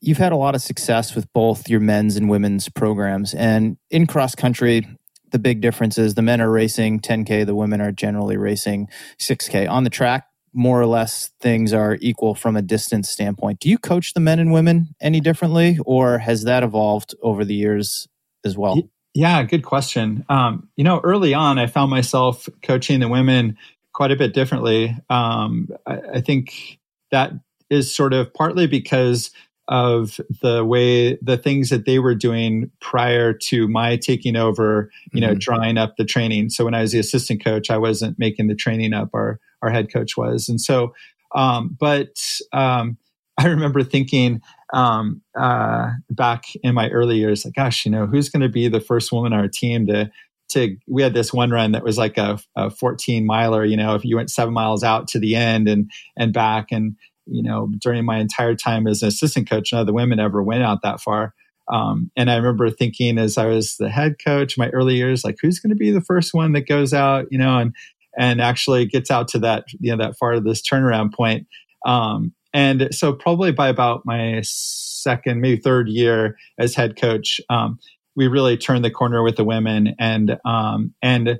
[SPEAKER 2] You've had a lot of success with both your men's and women's programs. And in cross country, the big difference is the men are racing 10K, the women are generally racing 6K. On the track, more or less things are equal from a distance standpoint. Do you coach the men and women any differently, or has that evolved over the years as well?
[SPEAKER 1] Yeah, good question. Um, you know, early on, I found myself coaching the women quite a bit differently. Um, I, I think that is sort of partly because of the way the things that they were doing prior to my taking over, you know, mm-hmm. drawing up the training. So when I was the assistant coach, I wasn't making the training up. Our our head coach was, and so, um, but um, I remember thinking um, uh, back in my early years, like, gosh, you know, who's going to be the first woman on our team to to we had this one run that was like a, a 14 miler you know if you went seven miles out to the end and and back and you know, during my entire time as an assistant coach, none of the women ever went out that far. Um, and I remember thinking as I was the head coach, my early years, like who's going to be the first one that goes out, you know, and and actually gets out to that, you know, that far of this turnaround point. Um, and so probably by about my second, maybe third year as head coach, um, we really turned the corner with the women and um, and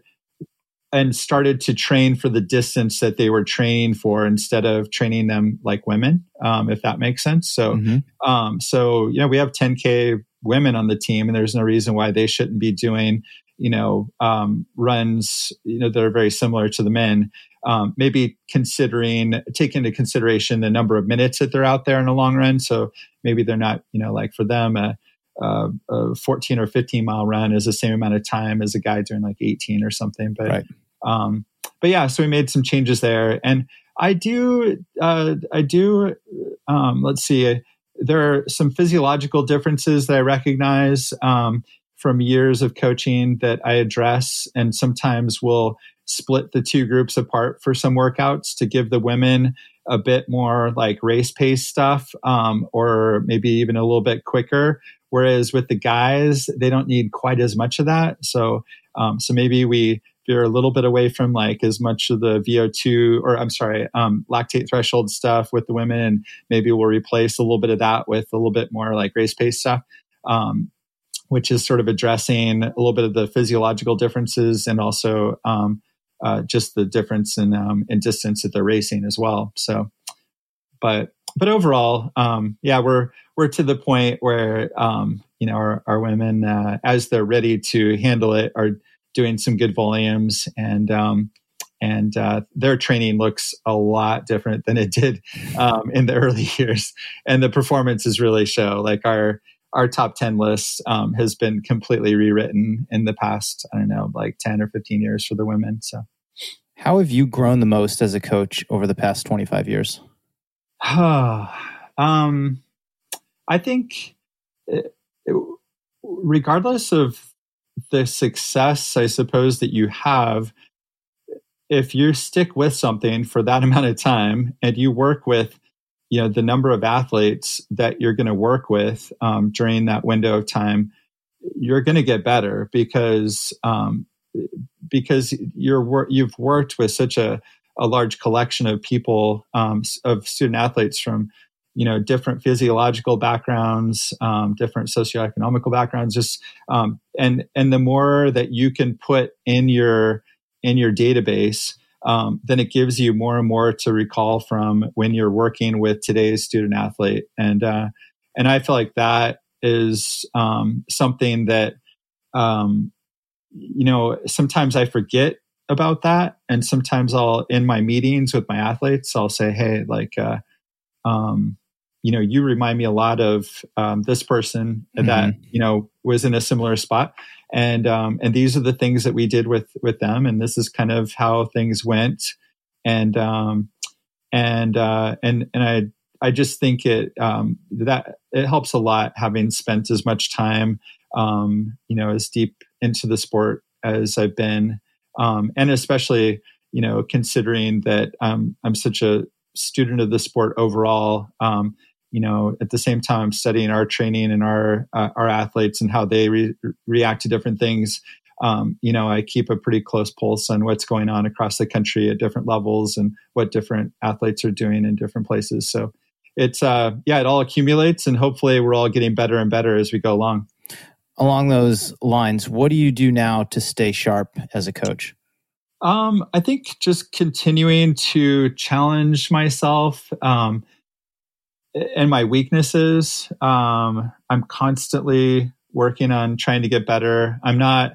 [SPEAKER 1] and started to train for the distance that they were training for instead of training them like women, um, if that makes sense. So, mm-hmm. um, so you know, we have 10k women on the team, and there's no reason why they shouldn't be doing you know um, runs you know that are very similar to the men. Um, maybe considering taking into consideration the number of minutes that they're out there in a long run. So maybe they're not you know like for them. a, a 14 or 15 mile run is the same amount of time as a guy doing like 18 or something. But right. Um, but yeah, so we made some changes there, and I do, uh, I do. Um, let's see, there are some physiological differences that I recognize um, from years of coaching that I address, and sometimes we'll split the two groups apart for some workouts to give the women a bit more like race pace stuff, um, or maybe even a little bit quicker. Whereas with the guys, they don't need quite as much of that. So, um, so maybe we veer a little bit away from like as much of the VO2 or I'm sorry, um, lactate threshold stuff with the women, and maybe we'll replace a little bit of that with a little bit more like race pace stuff, um, which is sort of addressing a little bit of the physiological differences and also um, uh, just the difference in um, in distance that they're racing as well. So, but but overall, um, yeah, we're we're to the point where um, you know our, our women, uh, as they're ready to handle it, are doing some good volumes and um, and uh, their training looks a lot different than it did um, in the early years. And the performances really show like our our top 10 list um, has been completely rewritten in the past i don't know like 10 or 15 years for the women so.
[SPEAKER 2] How have you grown the most as a coach over the past 25 years
[SPEAKER 1] um, i think it, regardless of the success, I suppose, that you have, if you stick with something for that amount of time and you work with, you know, the number of athletes that you're going to work with um, during that window of time, you're going to get better because um, because you're you've worked with such a, a large collection of people um, of student athletes from you know different physiological backgrounds um, different socioeconomical backgrounds just um, and and the more that you can put in your in your database um, then it gives you more and more to recall from when you're working with today's student athlete. And uh, and i feel like that is um, something that um, you know sometimes i forget about that. And sometimes i'll in my meetings with my athletes i'll say hey like uh, um, you know, you remind me a lot of um, this person mm-hmm. that you know was in a similar spot, and um, and these are the things that we did with with them, and this is kind of how things went. And um, and uh, and and I I just think it um, that it helps a lot having spent as much time um, you know as deep into the sport as I've been, um, and especially you know considering that um, I'm such a student of the sport overall. Um, you know, at the same time, studying our training and our uh, our athletes and how they re- react to different things. Um, you know, I keep a pretty close pulse on what's going on across the country at different levels and what different athletes are doing in different places. So it's uh, yeah, it all accumulates, and hopefully, we're all getting better and better as we go along.
[SPEAKER 2] Along those lines, what do you do now to stay sharp as a coach?
[SPEAKER 1] Um, I think just continuing to challenge myself. Um, and my weaknesses. Um, I'm constantly working on trying to get better. I'm not.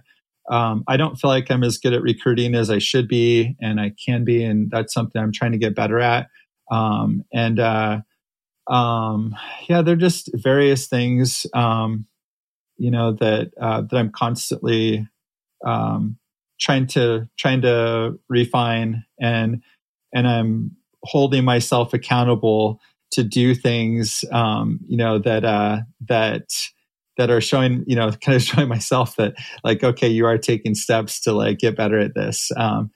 [SPEAKER 1] Um, I don't feel like I'm as good at recruiting as I should be, and I can be, and that's something I'm trying to get better at. Um, and uh, um, yeah, they're just various things, um, you know, that uh, that I'm constantly um, trying to trying to refine, and and I'm holding myself accountable to do things, um, you know, that uh, that that are showing, you know, kind of showing myself that like, okay, you are taking steps to like get better at this, um,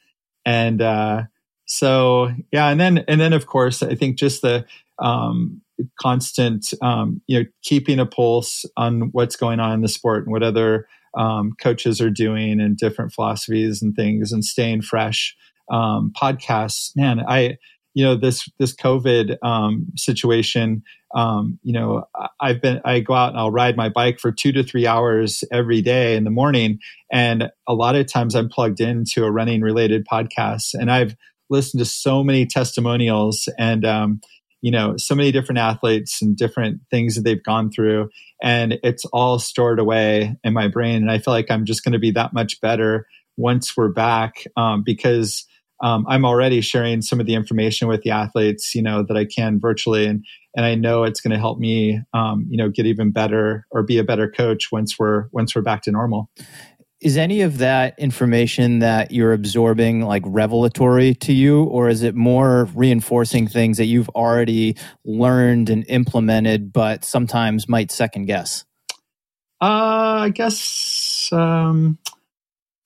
[SPEAKER 1] and uh, so yeah, and then and then of course, I think just the um, constant, um, you know, keeping a pulse on what's going on in the sport and what other um, coaches are doing and different philosophies and things, and staying fresh. Um, podcasts, man, I you know this this COVID um, situation. Um, you know, I've been I go out and I'll ride my bike for two to three hours every day in the morning, and a lot of times I'm plugged into a running related podcast, and I've listened to so many testimonials and um, you know so many different athletes and different things that they've gone through, and it's all stored away in my brain, and I feel like I'm just going to be that much better once we're back um, because um, I'm already sharing some of the information with the athletes, you know, that I can virtually, and and I know it's going to help me, um, you know, get even better or be a better coach once we're once we're back to normal.
[SPEAKER 2] Is any of that information that you're absorbing like revelatory to you, or is it more reinforcing things that you've already learned and implemented, but sometimes might second guess?
[SPEAKER 1] Uh, I guess. Um,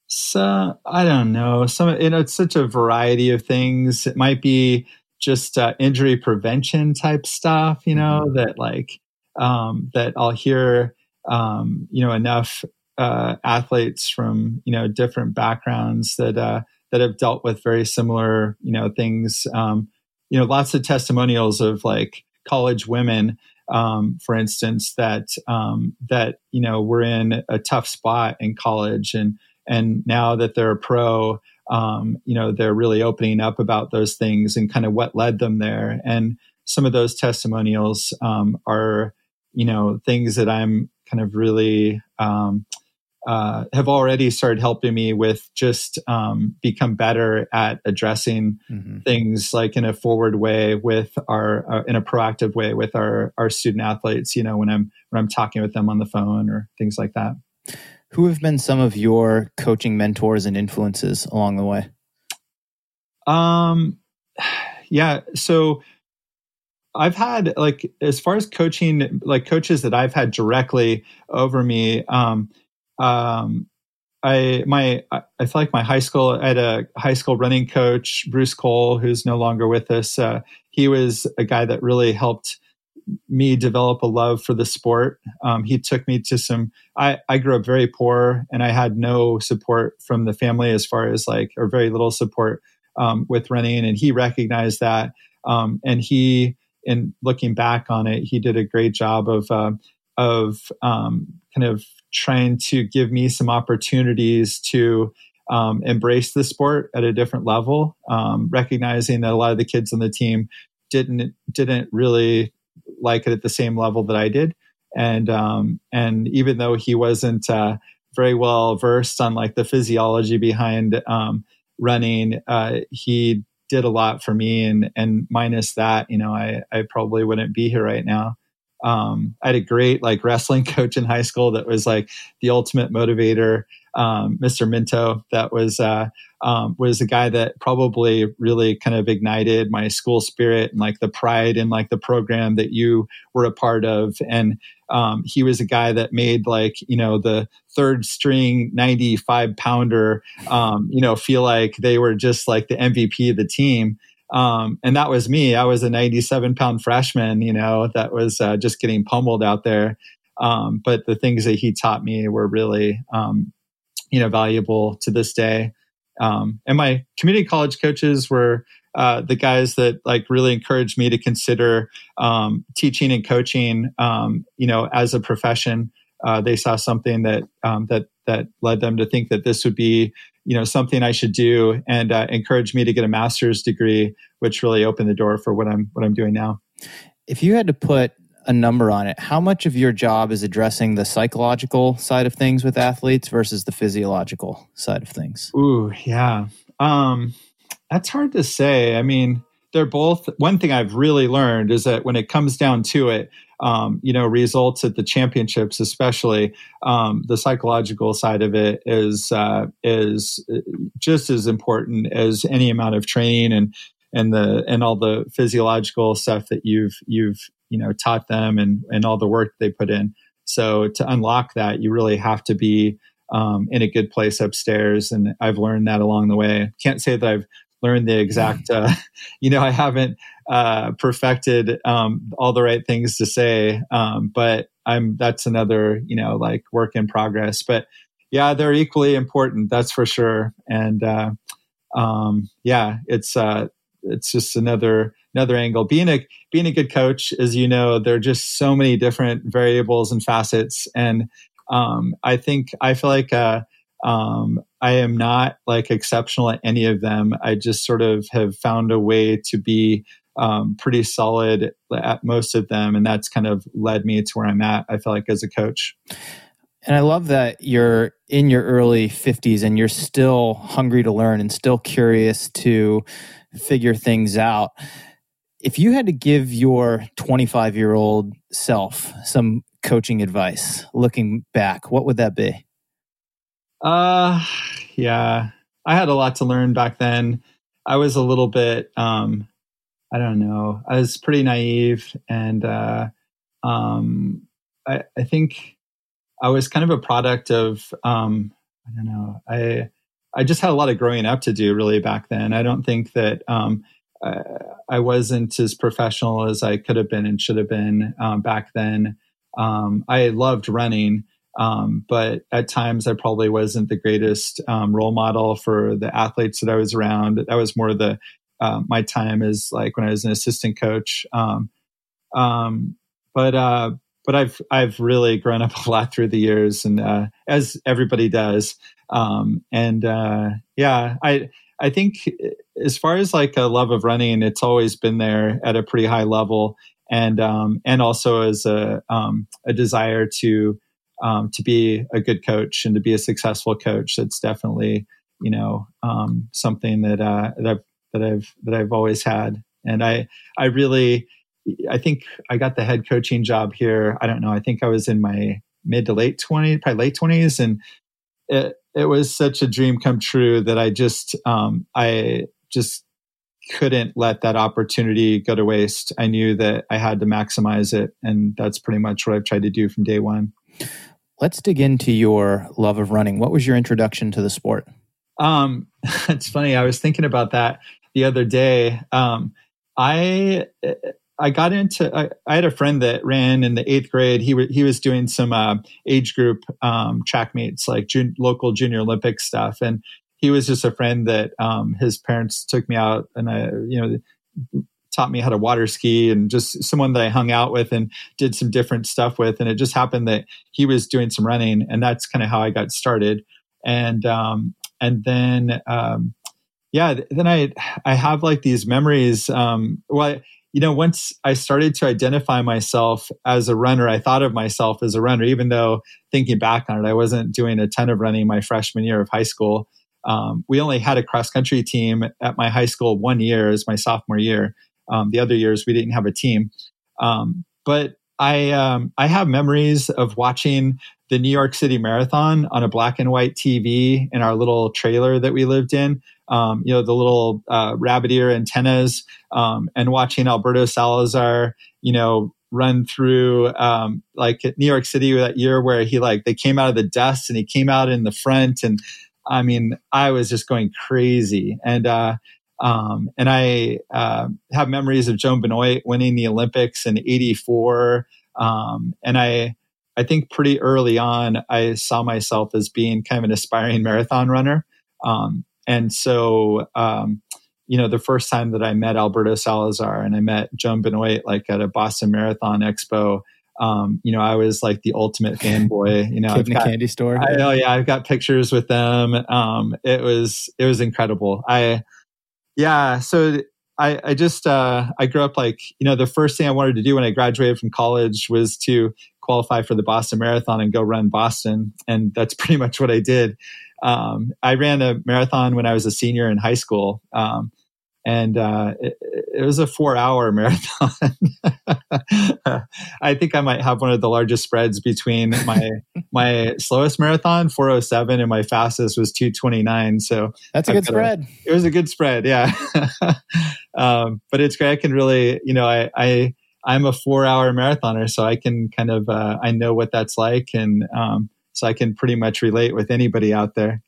[SPEAKER 1] so I don't know. Some you know, it's such a variety of things. It might be just uh, injury prevention type stuff, you know, mm-hmm. that like um, that I'll hear, um, you know, enough uh, athletes from you know different backgrounds that uh, that have dealt with very similar, you know, things. Um, you know, lots of testimonials of like college women um, for instance, that um, that you know were in a tough spot in college and and now that they're a pro um, you know they're really opening up about those things and kind of what led them there and some of those testimonials um, are you know things that i'm kind of really um, uh, have already started helping me with just um, become better at addressing mm-hmm. things like in a forward way with our uh, in a proactive way with our our student athletes you know when i'm when i'm talking with them on the phone or things like that
[SPEAKER 2] who have been some of your coaching mentors and influences along the way?
[SPEAKER 1] Um, yeah. So I've had like as far as coaching, like coaches that I've had directly over me. Um, um, I my I feel like my high school I had a high school running coach Bruce Cole who's no longer with us. Uh, he was a guy that really helped me develop a love for the sport. Um, he took me to some. I, I grew up very poor, and I had no support from the family as far as like, or very little support um, with running. And he recognized that, um, and he, in looking back on it, he did a great job of uh, of um, kind of trying to give me some opportunities to. Um, embrace the sport at a different level, um, recognizing that a lot of the kids on the team didn't didn't really like it at the same level that I did. And um, and even though he wasn't uh, very well versed on like the physiology behind um, running, uh, he did a lot for me. And and minus that, you know, I I probably wouldn't be here right now. Um, I had a great like wrestling coach in high school that was like the ultimate motivator. um, Mr. Minto. That was uh, um, was a guy that probably really kind of ignited my school spirit and like the pride in like the program that you were a part of. And um, he was a guy that made like you know the third string 95 pounder um, you know feel like they were just like the mvp of the team um, and that was me. I was a 97 pound freshman you know that was uh, just getting pummeled out there. Um, but the things that he taught me were really um, you know valuable to this day. Um, and my community college coaches were uh, the guys that like really encouraged me to consider um, teaching and coaching, um, you know, as a profession. Uh, they saw something that that that led them to think that this would be, you know, something I should do, and uh, encouraged me to get a master's degree, which really opened the door for what I'm what I'm doing now.
[SPEAKER 2] If you had to put a number on it, how much of your job is addressing the psychological side of things with athletes versus the physiological side of things?
[SPEAKER 1] Ooh, yeah. Um, that's hard to say. I mean, they're both. One thing I've really learned is that when it comes down to it, um, you know, results at the championships, especially um, the psychological side of it, is uh, is uh, just as important as any amount of training and and the and all the physiological stuff that you've you've you know taught them and and all the work they put in. So to unlock that, you really have to be um, in a good place upstairs, and I've learned that along the way. Can't say that I've learn the exact uh, you know i haven't uh, perfected um, all the right things to say um, but i'm that's another you know like work in progress but yeah they're equally important that's for sure and uh, um, yeah it's uh, it's just another another angle. Being a being a good coach as you know there are just so many different variables and facets and um, i think i feel like uh, um, I am not like exceptional at any of them. I just sort of have found a way to be um, pretty solid at most of them. And that's kind of led me to where I'm at, I feel like, as a coach.
[SPEAKER 2] And I love that you're in your early 50s and you're still hungry to learn and still curious to figure things out. If you had to give your 25 year old self some coaching advice looking back, what would that be?
[SPEAKER 1] Uh, yeah, I had a lot to learn back then. I was a little bit, um, I don't know, I was pretty naive, and uh, um, I, I think I was kind of a product of, um, I don't know, I I just had a lot of growing up to do really back then. I don't think that um, I, I, wasn't as professional as I could have been and should have been um, back then. Um, I loved running, um, but at times, I probably wasn't the greatest um, role model for the athletes that I was around. That was more the uh, my time is like when I was an assistant coach. Um, um, but uh, but I've I've really grown up a lot through the years, and uh, as everybody does. Um, and uh, yeah, I I think as far as like a love of running, it's always been there at a pretty high level, and um, and also as a a desire to um, to be a good coach and to be a successful coach. That's definitely you know um, something that uh, that I've that I've that I've always had, and I I really I think I got the head coaching job here. I don't know. I think I was in my mid to late 20s, probably late 20s, and it it was such a dream come true that I just um, I just couldn't let that opportunity go to waste. I knew that I had to maximize it, and that's pretty much what I've tried to do from day one.
[SPEAKER 2] Let's dig into your love of running. What was your introduction to the sport?
[SPEAKER 1] Um, it's funny. I was thinking about that the other day. Um, I I got into. I, I, had a friend that ran in the eighth grade. He w- he was doing some uh, age group um, track meets, like jun- local junior Olympic stuff, and he was just a friend that um, his parents took me out, and I you know taught me how to water ski and just someone that I hung out with and did some different stuff with. And it just happened that he was doing some running and that's kind of how I got started. And, um, and then, um, yeah, then I, I have like these memories. Um, well, you know, once I started to identify myself as a runner, I thought of myself as a runner, even though thinking back on it, I wasn't doing a ton of running my freshman year of high school. Um, we only had a cross country team at my high school one year as my sophomore year. Um, the other years we didn't have a team, um, but I um, I have memories of watching the New York City Marathon on a black and white TV in our little trailer that we lived in. Um, you know, the little uh, rabbit ear antennas, um, and watching Alberto Salazar, you know, run through um, like New York City that year where he like they came out of the dust and he came out in the front, and I mean, I was just going crazy, and uh, um, and I uh, have memories of Joan Benoit winning the Olympics in '84, um, and I I think pretty early on, I saw myself as being kind of an aspiring marathon runner. Um, and so, um, you know, the first time that I met Alberto Salazar and I met Joan Benoit, like at a Boston Marathon Expo, um, you know, I was like the ultimate fanboy. You know,
[SPEAKER 2] in the candy store.
[SPEAKER 1] I, oh yeah, I've got pictures with them. Um, it was it was incredible. I yeah, so I, I just uh, I grew up like you know the first thing I wanted to do when I graduated from college was to qualify for the Boston Marathon and go run Boston, and that's pretty much what I did. Um, I ran a marathon when I was a senior in high school, um, and uh, it, it, was a four-hour marathon. I think I might have one of the largest spreads between my my slowest marathon, 407, and my fastest was 229. So
[SPEAKER 2] that's a good spread.
[SPEAKER 1] A, it was a good spread, yeah. um, but it's great. I can really, you know, I, I I'm a four hour marathoner, so I can kind of uh, I know what that's like, and um, so I can pretty much relate with anybody out there.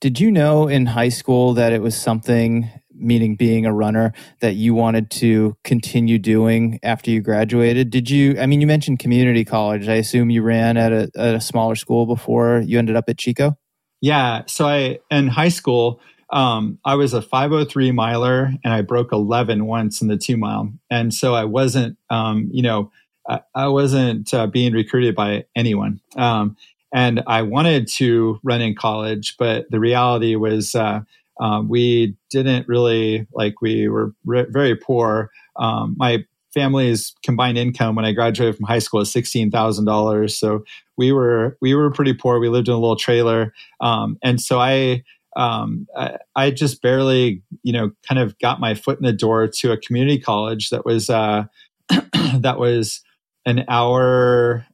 [SPEAKER 2] Did you know in high school that it was something, meaning being a runner, that you wanted to continue doing after you graduated? Did you? I mean, you mentioned community college. I assume you ran at a, at a smaller school before you ended up at Chico.
[SPEAKER 1] Yeah. So I in high school um, I was a 503 miler and I broke 11 once in the two mile. And so I wasn't, um, you know, I, I wasn't uh, being recruited by anyone. Um, and I wanted to run in college, but the reality was uh, uh, we didn't really like, we were re- very poor. Um, my family's combined income when I graduated from high school was sixteen thousand dollars. So we were we were pretty poor. We lived in a little trailer, um, and so I um, I, I, just barely, you know, kind of got my foot in the door to a community college that was uh, that was an hour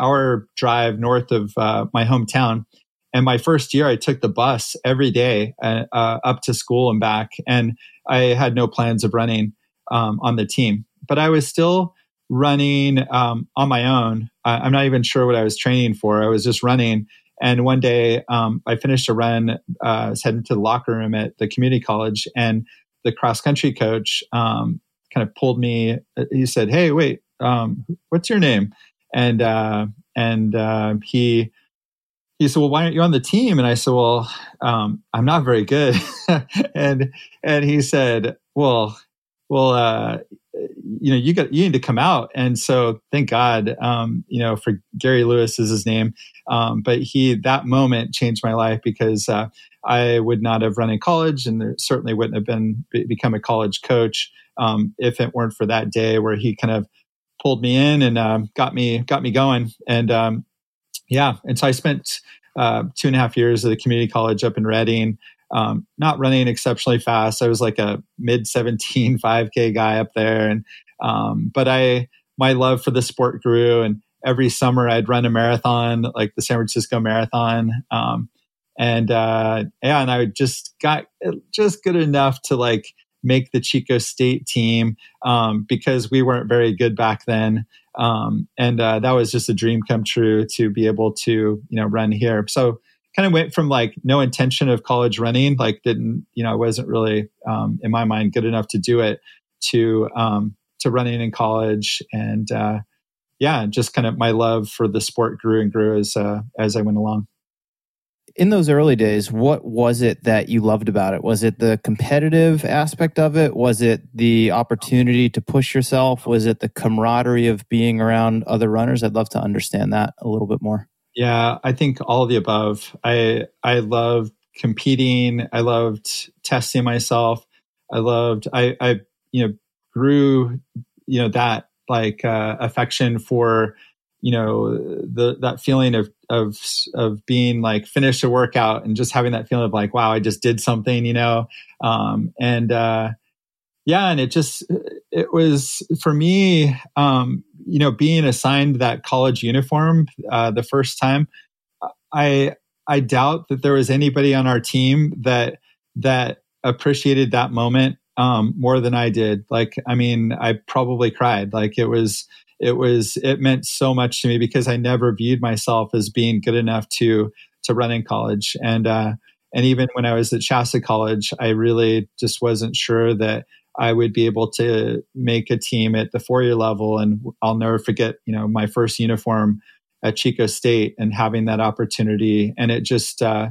[SPEAKER 1] hour drive north of uh, my hometown. And my first year, I took the bus every day uh, uh up to school and back, and I had no plans of running um, on the team, but I was still running um, on my own. I'm not even sure what I was training for. I was just running and one day, um, I finished a run, uh, I was heading to the locker room at the community college, and the cross country coach um, kind of pulled me. He said, "Hey, wait, um, what's your name?" And uh, and uh, he he said, "Well, why aren't you on the team?" And I said, "Well, um, I'm not very good." and and he said, "Well, well, uh, you know, you got you need to come out." And so, thank God, um, you know, for Gary Lewis is his name. Um, but he, that moment changed my life because uh, I would not have run in college and there certainly wouldn't have been become a college coach um, if it weren't for that day where he kind of pulled me in and uh, got me got me going. And um, yeah, and so I spent uh, two and a half years at the community college up in Redding. Um, not running exceptionally fast. I was like a mid 17 5K guy up there, and um, but I my love for the sport grew, and every summer I'd run a marathon, like the San Francisco Marathon. Um, and uh, yeah, and I just got just good enough to like make the Chico State team um, because we weren't very good back then. Um, and uh, that was just a dream come true to be able to you know run here. So kind of went from like no intention of college running, like didn't you know I wasn't really um, in my mind good enough to do it, to um, to running in college and uh, yeah, just kind of my love for the sport grew and grew as uh, as I went along.
[SPEAKER 2] In those early days, what was it that you loved about it? Was it the competitive aspect of it? Was it the opportunity to push yourself? Was it the camaraderie of being around other runners? I'd love to understand that a little bit more.
[SPEAKER 1] Yeah, I think all of the above. I I loved competing. I loved testing myself. I loved I I you know grew you know that like uh, affection for you know the that feeling of of of being like finished a workout and just having that feeling of like wow I just did something you know um, and uh, yeah and it just it was for me um, you know, being assigned that college uniform uh, the first time, I I doubt that there was anybody on our team that that appreciated that moment um, more than I did. Like, I mean, I probably cried. Like it was, it was, it meant so much to me because I never viewed myself as being good enough to to run in college. And uh, and even when I was at Shasta College, I really just wasn't sure that I would be able to make a team at the four year level. And I'll never forget, you know, my first uniform at Chico State and having that opportunity. And it just, uh,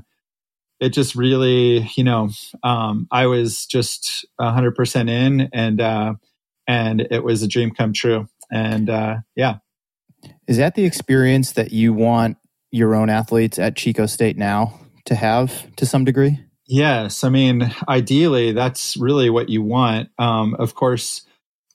[SPEAKER 1] it just really, you know, um, I was just hundred percent in, and uh, and it was a dream come true. And uh, yeah,
[SPEAKER 2] is that the experience that you want your own athletes at Chico State now to have to some degree?
[SPEAKER 1] Yes, I mean, ideally, that's really what you want. Um, of course,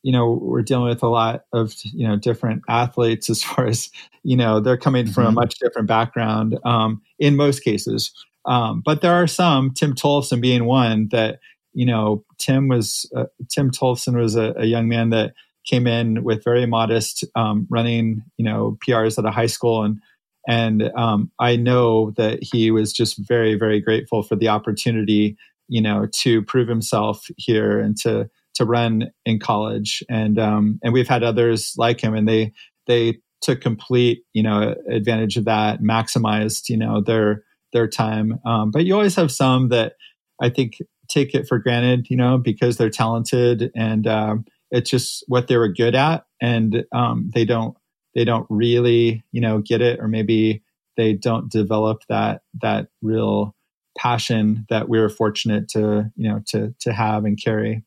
[SPEAKER 1] you know we're dealing with a lot of you know different athletes as far as you know they're coming from mm-hmm. a much different background um, in most cases um, but there are some, Tim Tollefson being one, that you know Tim was uh, Tim Tollefson was a, a, young man that came in with very modest um, running, you know, PRs at a high school, and and um, I know that he was just very very grateful for the opportunity, you know, to prove himself here and to to run in college, and um, and we've had others like him, and they they took complete you know advantage of that, maximized you know their their time. Um, but you always have some that I think take it for granted, you know, because they're talented and um, it's just what they were good at, and um, they don't they don't really you know get it, or maybe they don't develop that that real passion that we were fortunate to you know to to have and carry.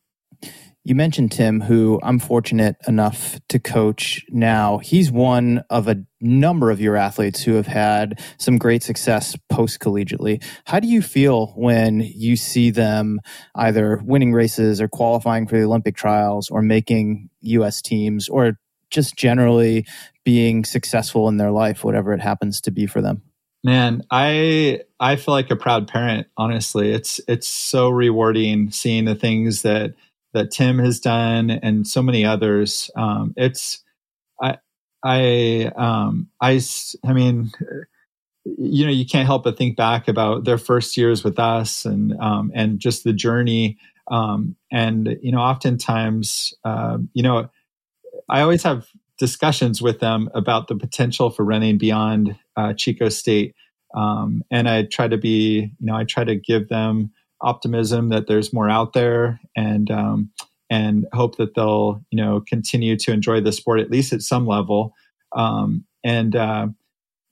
[SPEAKER 2] You mentioned Tim, who I'm fortunate enough to coach now. He's one of a number of your athletes who have had some great success post collegiately. How do you feel when you see them either winning races or qualifying for the Olympic trials or making US teams or just generally being successful in their life, whatever it happens to be for them?
[SPEAKER 1] Man, I I feel like a proud parent, honestly. It's it's so rewarding seeing the things that that Tim has done and so many others. Um, it's I I um, I I mean you know you can't help but think back about their first years with us and um, and just the journey um, and you know oftentimes uh, you know I always have discussions with them about the potential for running beyond uh, Chico State um, and I try to be you know I try to give them optimism that there's more out there and um, and hope that they'll you know continue to enjoy the sport at least at some level. Um, and uh,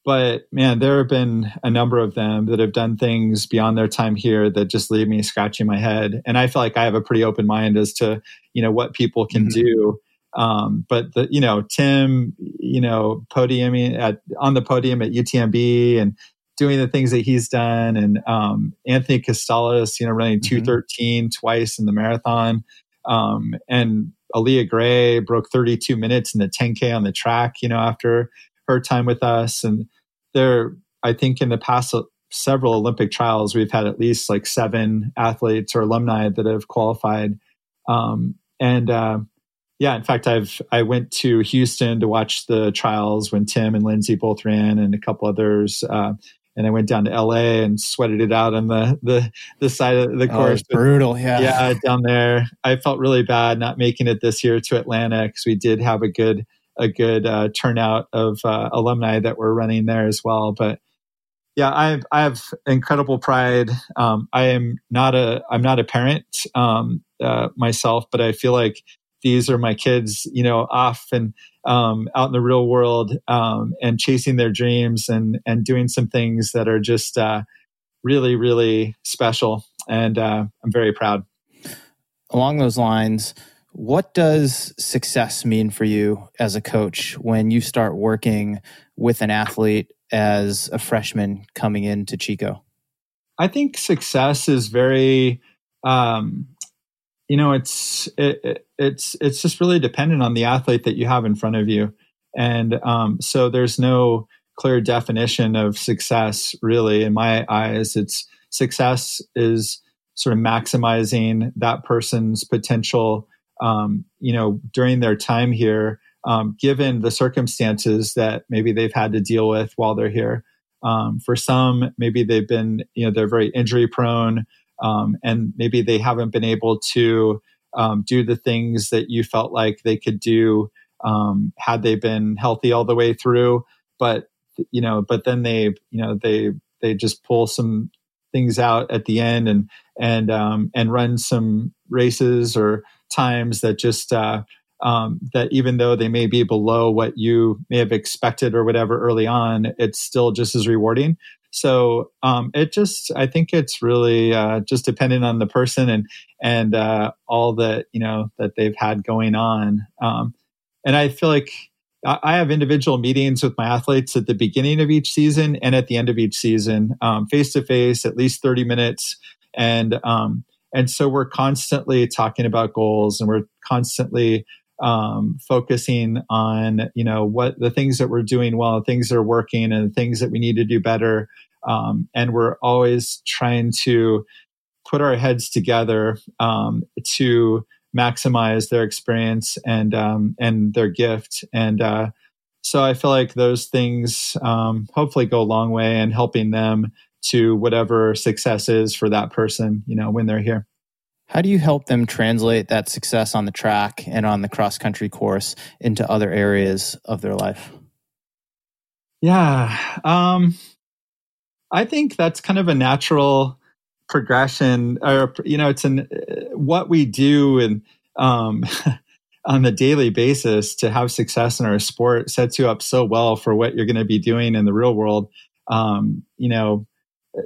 [SPEAKER 1] but man there have been a number of them that have done things beyond their time here that just leave me scratching my head. And i feel like i have a pretty open mind as to you know what people can mm-hmm. do. Um, but the, you know, Tim, you know, podiuming at on the podium at UTMB and doing the things that he's done, and um, Anthony Costales, you know, running mm-hmm. two thirteen twice in the marathon, um, and Aaliyah Gray broke thirty two minutes in the ten k on the track, you know, after her time with us, and there, I think in the past several Olympic trials, we've had at least like seven athletes or alumni that have qualified, um, and uh, yeah, in fact, I've I went to Houston to watch the trials when Tim and Lindsay both ran, and a couple others. Uh, and I went down to LA and sweated it out on the the, the side of the oh, course.
[SPEAKER 2] Oh, brutal, yeah.
[SPEAKER 1] Yeah, down there. I felt really bad not making it this year to Atlanta because we did have a good a good uh, turnout of uh, alumni that were running there as well. But yeah, I have I have incredible pride. Um, I am not a I'm not a parent um, uh, myself, but I feel like these are my kids, you know, off and um, out in the real world um, and chasing their dreams and and doing some things that are just uh, really really special. And uh, I'm very proud.
[SPEAKER 2] Along those lines, what does success mean for you as a coach when you start working with an athlete as a freshman coming into Chico?
[SPEAKER 1] I think success is very um, you know it's it, it's it's just really dependent on the athlete that you have in front of you and um, so there's no clear definition of success really in my eyes it's success is sort of maximizing that person's potential um, you know during their time here um, given the circumstances that maybe they've had to deal with while they're here. Um, for some, maybe they've been, you know, they're very injury prone, um, and maybe they haven't been able to um, do the things that you felt like they could do um, had they been healthy all the way through. But you know, but then they, you know, they they just pull some things out at the end and and um, and run some races or times that just uh, um, that even though they may be below what you may have expected or whatever early on, it's still just as rewarding. So um, it just, I think it's really uh, just dependent on the person and and uh, all that you know that they've had going on. Um, and I feel like I have individual meetings with my athletes at the beginning of each season and at the end of each season, face to face, at least thirty minutes, and um, and so we're constantly talking about goals and we're constantly um, focusing on you know what the things that we're doing well, things that are working, and the things that we need to do better. Um, and we're always trying to put our heads together um, to maximize their experience and um, and their gift. And uh, so I feel like those things um, hopefully go a long way in helping them to whatever success is for that person. You know when they're here.
[SPEAKER 2] How do you help them translate that success on the track and on the cross country course into other areas of their life?
[SPEAKER 1] Yeah. Um, I think that's kind of a natural progression or, you know, it's an, what we do and, um, on the daily basis to have success in our sport sets you up so well for what you're going to be doing in the real world. Um, you know,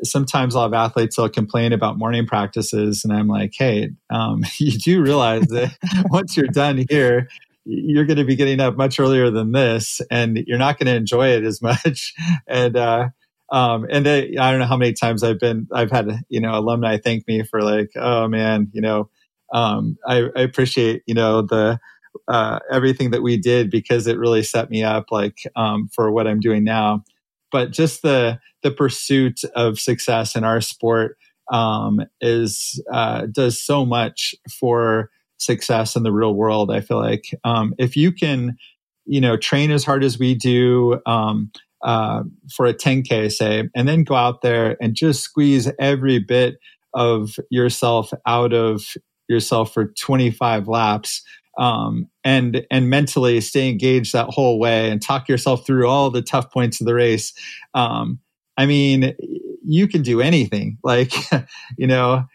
[SPEAKER 1] sometimes I'll have athletes will complain about morning practices, and I'm like, hey, um, you do realize that once you're done here, you're going to be getting up much earlier than this, and you're not going to enjoy it as much. and uh, um, and they, I don't know how many times I've been, I've had you know alumni thank me for like, oh man, you know, um, I, I appreciate you know the uh, everything that we did because it really set me up like um, for what I'm doing now but just the the pursuit of success in our sport um, is uh, does so much for success in the real world. I feel like um, if you can, you know, train as hard as we do um, uh, for a 10k, say, and then go out there and just squeeze every bit of yourself out of yourself for 25 laps um, and and mentally stay engaged that whole way and talk yourself through all the tough points of the race. Um, I mean, you can do anything. Like, you know,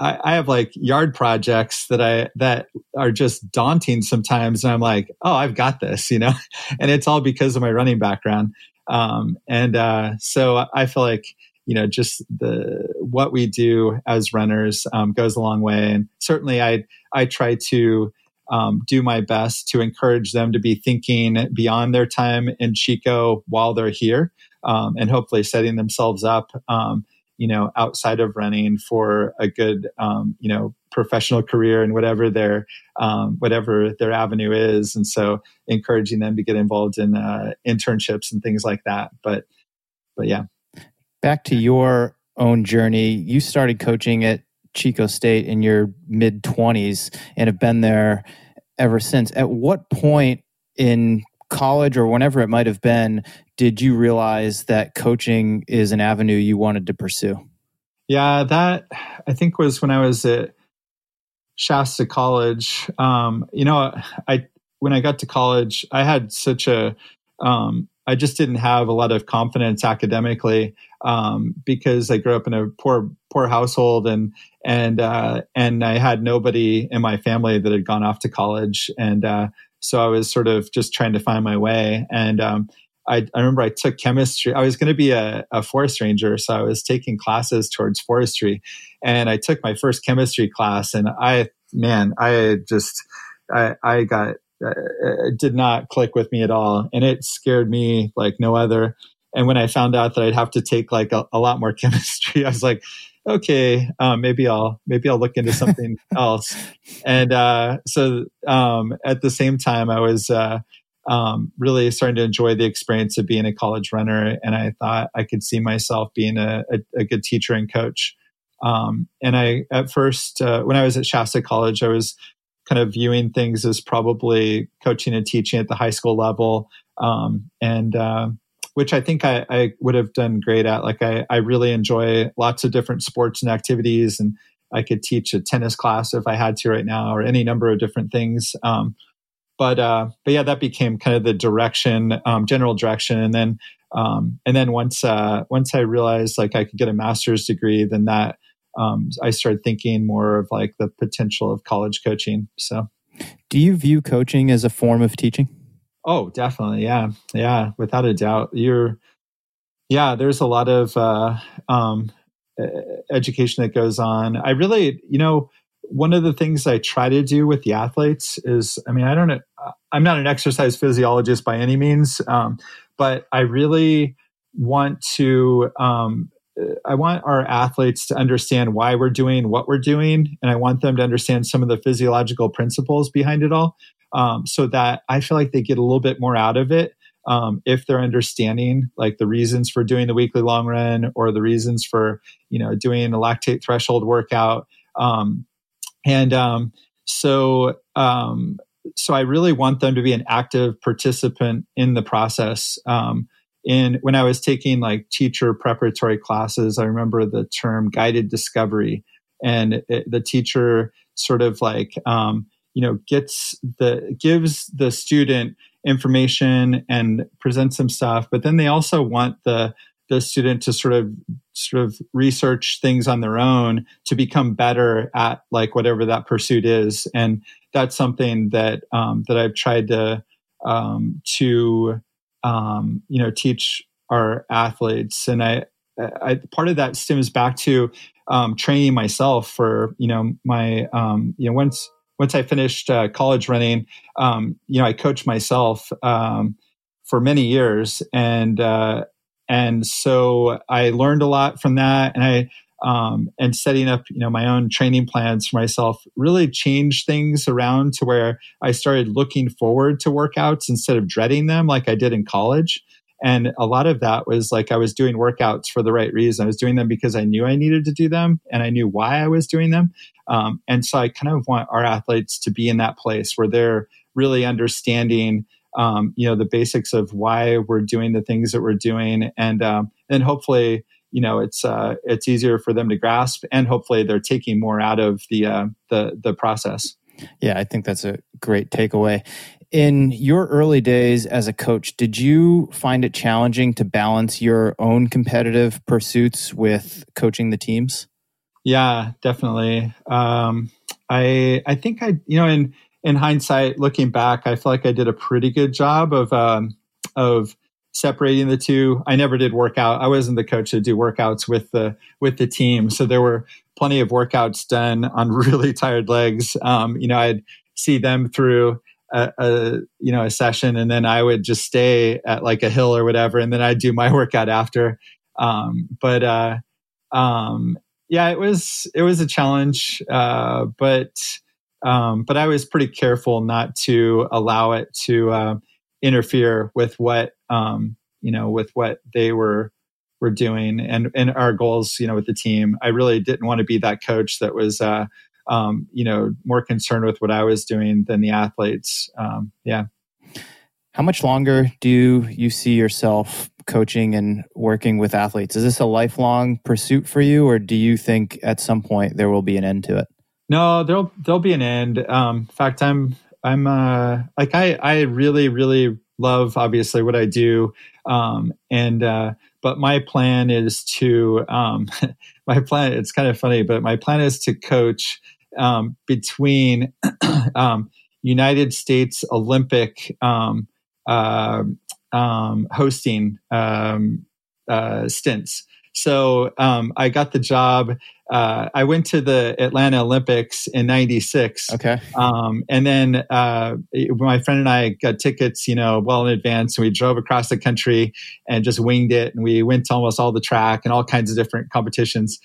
[SPEAKER 1] I, I, have like yard projects that I that are just daunting sometimes, and I'm like, oh, I've got this, you know, and it's all because of my running background. Um, and uh, so I feel like you know just the what we do as runners um, goes a long way, and certainly I I try to um, do my best to encourage them to be thinking beyond their time in Chico while they're here, um, and hopefully setting themselves up, um, you know, outside of running for a good, um, you know, professional career and whatever their um, whatever their avenue is. And so, encouraging them to get involved in uh, internships and things like that. But, but yeah.
[SPEAKER 2] Back to your own journey, you started coaching at Chico State in your mid 20s and have been there ever since. At what point in college or whenever it might have been did you realize that coaching is an avenue you wanted to pursue?
[SPEAKER 1] Yeah, that I think was when I was at Shasta College. Um, you know, I when I got to college, I had such a um, I just didn't have a lot of confidence academically um, because I grew up in a poor poor household and and uh, and I had nobody in my family that had gone off to college, and uh, so I was sort of just trying to find my way. And um, I, I, remember I took chemistry. I was going to be a, a, forest ranger, so I was taking classes towards forestry, and I took my first chemistry class, and I man, I just I, I got uh, it did not click with me at all, and it scared me like no other. And when I found out that I'd have to take like a, a lot more chemistry, I was like, okay, um, maybe I'll maybe I'll look into something else. And uh, so um, at the same time, I was uh, um, really starting to enjoy the experience of being a college runner, and I thought I could see myself being a, a, a good teacher and coach. Um, and I at first, uh, when I was at Shasta College, I was kind of viewing things as probably coaching and teaching at the high school level, um, and uh, which I think I, I, would have done great at. Like I, I really enjoy lots of different sports and activities, and I could teach a tennis class if I had to right now, or any number of different things. Um, but uh, but yeah, that became kind of the direction, um, general direction, and then um, and then once uh, once I realized like I could get a master's degree, then that um, I started thinking more of like the potential of college coaching. So,
[SPEAKER 2] do you view coaching as a form of teaching?
[SPEAKER 1] Oh, definitely. Yeah. Yeah. Without a doubt. You're, yeah, there's a lot of uh, um, education that goes on. I really, you know, one of the things I try to do with the athletes is, I mean, I don't know, I'm not an exercise physiologist by any means, um, but I really want to um, I want our athletes to understand why we're doing what we're doing, and I want them to understand some of the physiological principles behind it all, um, so that I feel like they get a little bit more out of it um, if they're understanding like the reasons for doing the weekly long run or the reasons for you know doing a lactate threshold workout, um, and um, so um, so I really want them to be an active participant in the process. Um, in when I was taking like teacher preparatory classes, I remember the term guided discovery, and it, the teacher sort of like um, you know gets the gives the student information and presents some stuff, but then they also want the the student to sort of sort of research things on their own to become better at like whatever that pursuit is, and that's something that um, that I've tried to um, to um, you know teach our athletes. And I, I part of that stems back to um, training myself for you know my um, you know once once I finished uh, college running um, you know I coached myself um, for many years. And uh, and so I learned a lot from that. And I um, and setting up you know my own training plans for myself really changed things around to where I started looking forward to workouts instead of dreading them like I did in college. And a lot of that was like I was doing workouts for the right reason. I was doing them because I knew I needed to do them and I knew why I was doing them. Um, and so I kind of want our athletes to be in that place where they're really understanding, um, you know, the basics of why we're doing the things that we're doing, and um, then hopefully you know it's uh, it's easier for them to grasp, and hopefully they're taking more out of the uh, the the process.
[SPEAKER 2] Yeah, I think that's a great takeaway. In your early days as a coach, did you find it challenging to balance your own competitive pursuits with coaching the teams?
[SPEAKER 1] Yeah, definitely. Um, I I think I you know in in hindsight, looking back, I feel like I did a pretty good job of um, of separating the two. I never did workout. I wasn't the coach to do workouts with the with the team, so there were plenty of workouts done on really tired legs. Um, you know, I'd see them through a, a, you know a session, and then I would just stay at like a hill or whatever, and then I'd do my workout after. Um, but uh, um, yeah, it was it was a challenge, uh, but um, but I was pretty careful not to allow it to uh, interfere with what um, you know with what they were were doing. And and our goals you know with the team i really didn't want to be that coach that was uh, um, you know more concerned with what i was doing than the athletes. Um, yeah.
[SPEAKER 2] How much longer do you see yourself coaching and working with athletes? Is this a lifelong pursuit for you or do you think at some point there will be an end to it?
[SPEAKER 1] No there'll there'll be an end. Um, in fact i'm i'm uh like i i really really love obviously what I do. Um, and, uh, but my plan is to, um, my plan, it's kind of funny, but my plan is to coach, um, between, um, United States Olympic, um, uh, um, hosting, uh, stints. So um, I got the job. Uh, I went to the Atlanta Olympics in '96.
[SPEAKER 2] Okay.
[SPEAKER 1] Um, and then uh, my friend and I got tickets, you know, well in advance, and we drove across the country and just winged it. And we went to almost all the track and all kinds of different competitions.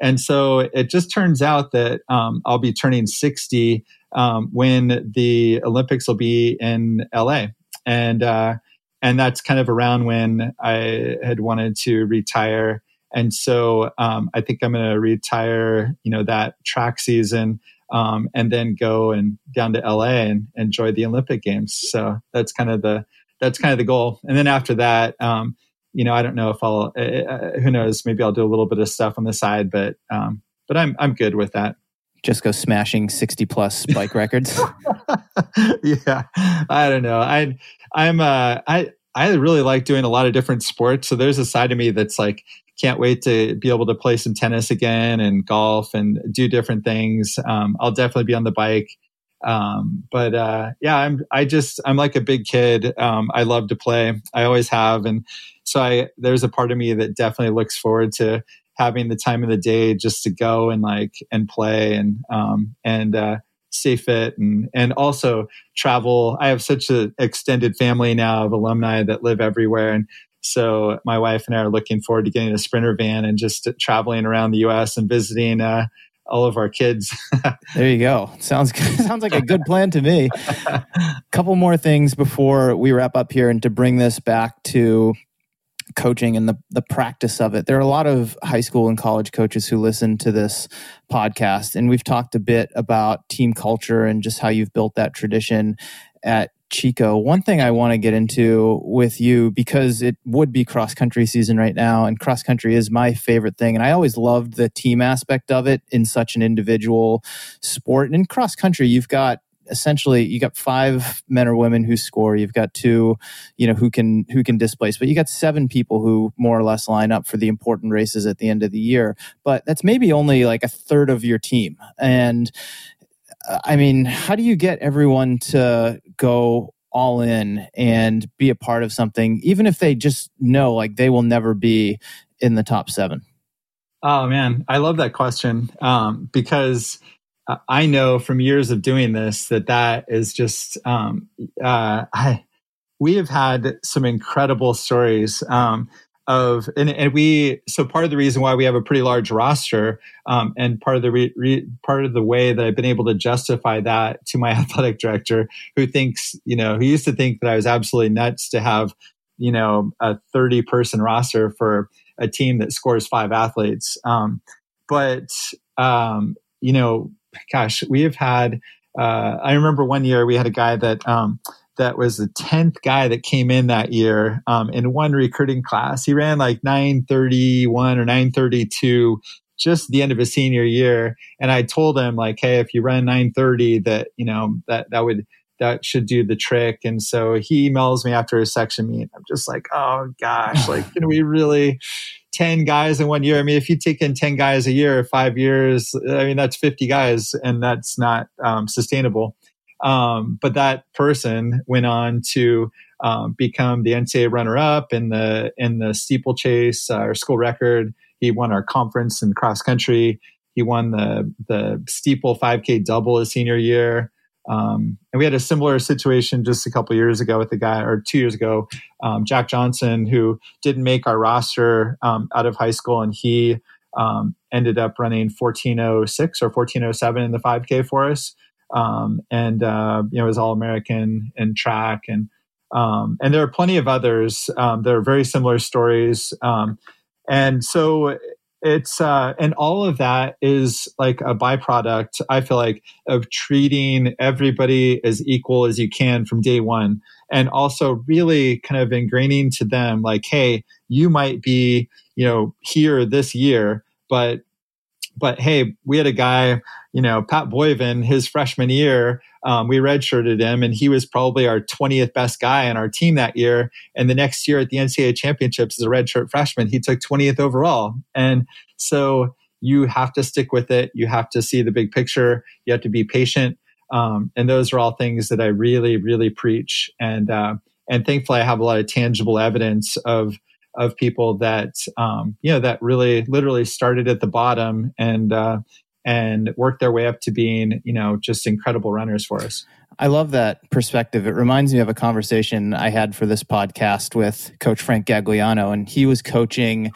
[SPEAKER 1] And so it just turns out that um, I'll be turning 60 um, when the Olympics will be in LA. And uh, and that's kind of around when I had wanted to retire and so um, I think I'm going to retire, you know, that track season um, and then go and down to LA and enjoy the Olympic Games. So that's kind of the that's kind of the goal. And then after that, um, you know, I don't know if I'll. Uh, who knows? Maybe I'll do a little bit of stuff on the side, but um, but I'm I'm good with that.
[SPEAKER 2] Just go smashing sixty plus bike records.
[SPEAKER 1] yeah, I don't know. I I'm uh I I really like doing a lot of different sports. So there's a side of me that's like can't wait to be able to play some tennis again and golf and do different things. Um, I'll definitely be on the bike. Um, but uh, yeah, I'm I just I'm like a big kid. Um, I love to play. I always have, and so I there's a part of me that definitely looks forward to having the time of the day just to go and like and play and um, and uh, stay fit and and also travel. I have such an extended family now of alumni that live everywhere, and so my wife and I are looking forward to getting a sprinter van and just traveling around the U.S. and visiting uh, all of our kids.
[SPEAKER 2] there you go. Sounds sounds like a good plan to me. A couple more things before we wrap up here, and to bring this back to coaching and the, the practice of it. There are a lot of high school and college coaches who listen to this podcast, and we've talked a bit about team culture and just how you've built that tradition at Chico, one thing I want to get into with you because it would be cross country season right now, and cross country is my favorite thing. And I always loved the team aspect of it in such an individual sport. And in cross country, you've got essentially you got five men or women who score you've got two you know who can who can displace but you got seven people who more or less line up for the important races at the end of the year but that's maybe only like a third of your team and I mean, how do you get everyone to go all in and be a part of something, even if they just know like they will never be in the top seven?
[SPEAKER 1] Oh man, I love that question um, because I know from years of doing this that that is just um, uh, I we have had some incredible stories. Um, of and, and we so part of the reason why we have a pretty large roster um, and part of the re, re, part of the way that I've been able to justify that to my athletic director who thinks you know who used to think that I was absolutely nuts to have you know a 30 person roster for a team that scores five athletes. Um, but um, you know gosh we have had uh, I remember one year we had a guy that um, that was the 10th guy that came in that year um, in one recruiting class. He ran like 931 or 932 just the end of his senior year. And I told him like, Hey, if you run 930 that, you know, that, that would, that should do the trick. And so he emails me after his section meet. I'm just like, oh gosh, like, can we really 10 guys in one year? I mean, if you take in 10 guys a year, five years, I mean, that's 50 guys and that's not um, sustainable. Um, but that person went on to um, become the NCAA runner-up in the in the steeplechase, uh, our school record. He won our conference in cross country. He won the the steeple 5K double his senior year. Um, and we had a similar situation just a couple years ago with the guy, or two years ago, um, Jack Johnson, who didn't make our roster um, out of high school, and he um, ended up running 1406 or 1407 in the 5K for us um, and uh, you know was all American in track, and um, and there are plenty of others. Um, there are very similar stories, um, and so it's uh, and all of that is like a byproduct. I feel like of treating everybody as equal as you can from day one, and also really kind of ingraining to them like, hey, you might be you know here this year, but but hey, we had a guy you know, Pat Boyven, his freshman year, um, we redshirted him, and he was probably our 20th best guy on our team that year. And the next year at the NCAA championships as a redshirt freshman, he took 20th overall. And so you have to stick with it. You have to see the big picture. You have to be patient. Um, and those are all things that I really, really preach. And uh, and thankfully, I have a lot of tangible evidence of of people that um, you know that really literally started at the bottom and uh, and work their way up to being, you know, just incredible runners for us.
[SPEAKER 2] I love that perspective. It reminds me of a conversation I had for this podcast with Coach Frank Gagliano, and he was coaching,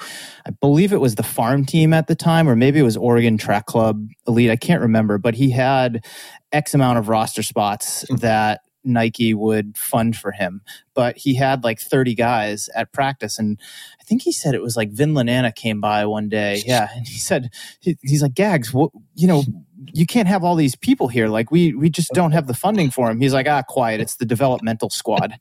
[SPEAKER 2] I believe it was the farm team at the time, or maybe it was Oregon Track Club Elite. I can't remember, but he had X amount of roster spots mm-hmm. that Nike would fund for him. But he had like 30 guys at practice. And I think he said it was like Vin Lananna came by one day. Yeah. And he said, he, he's like, Gags, what, you know, you can't have all these people here. Like we we just don't have the funding for him. He's like, ah, quiet. It's the developmental squad.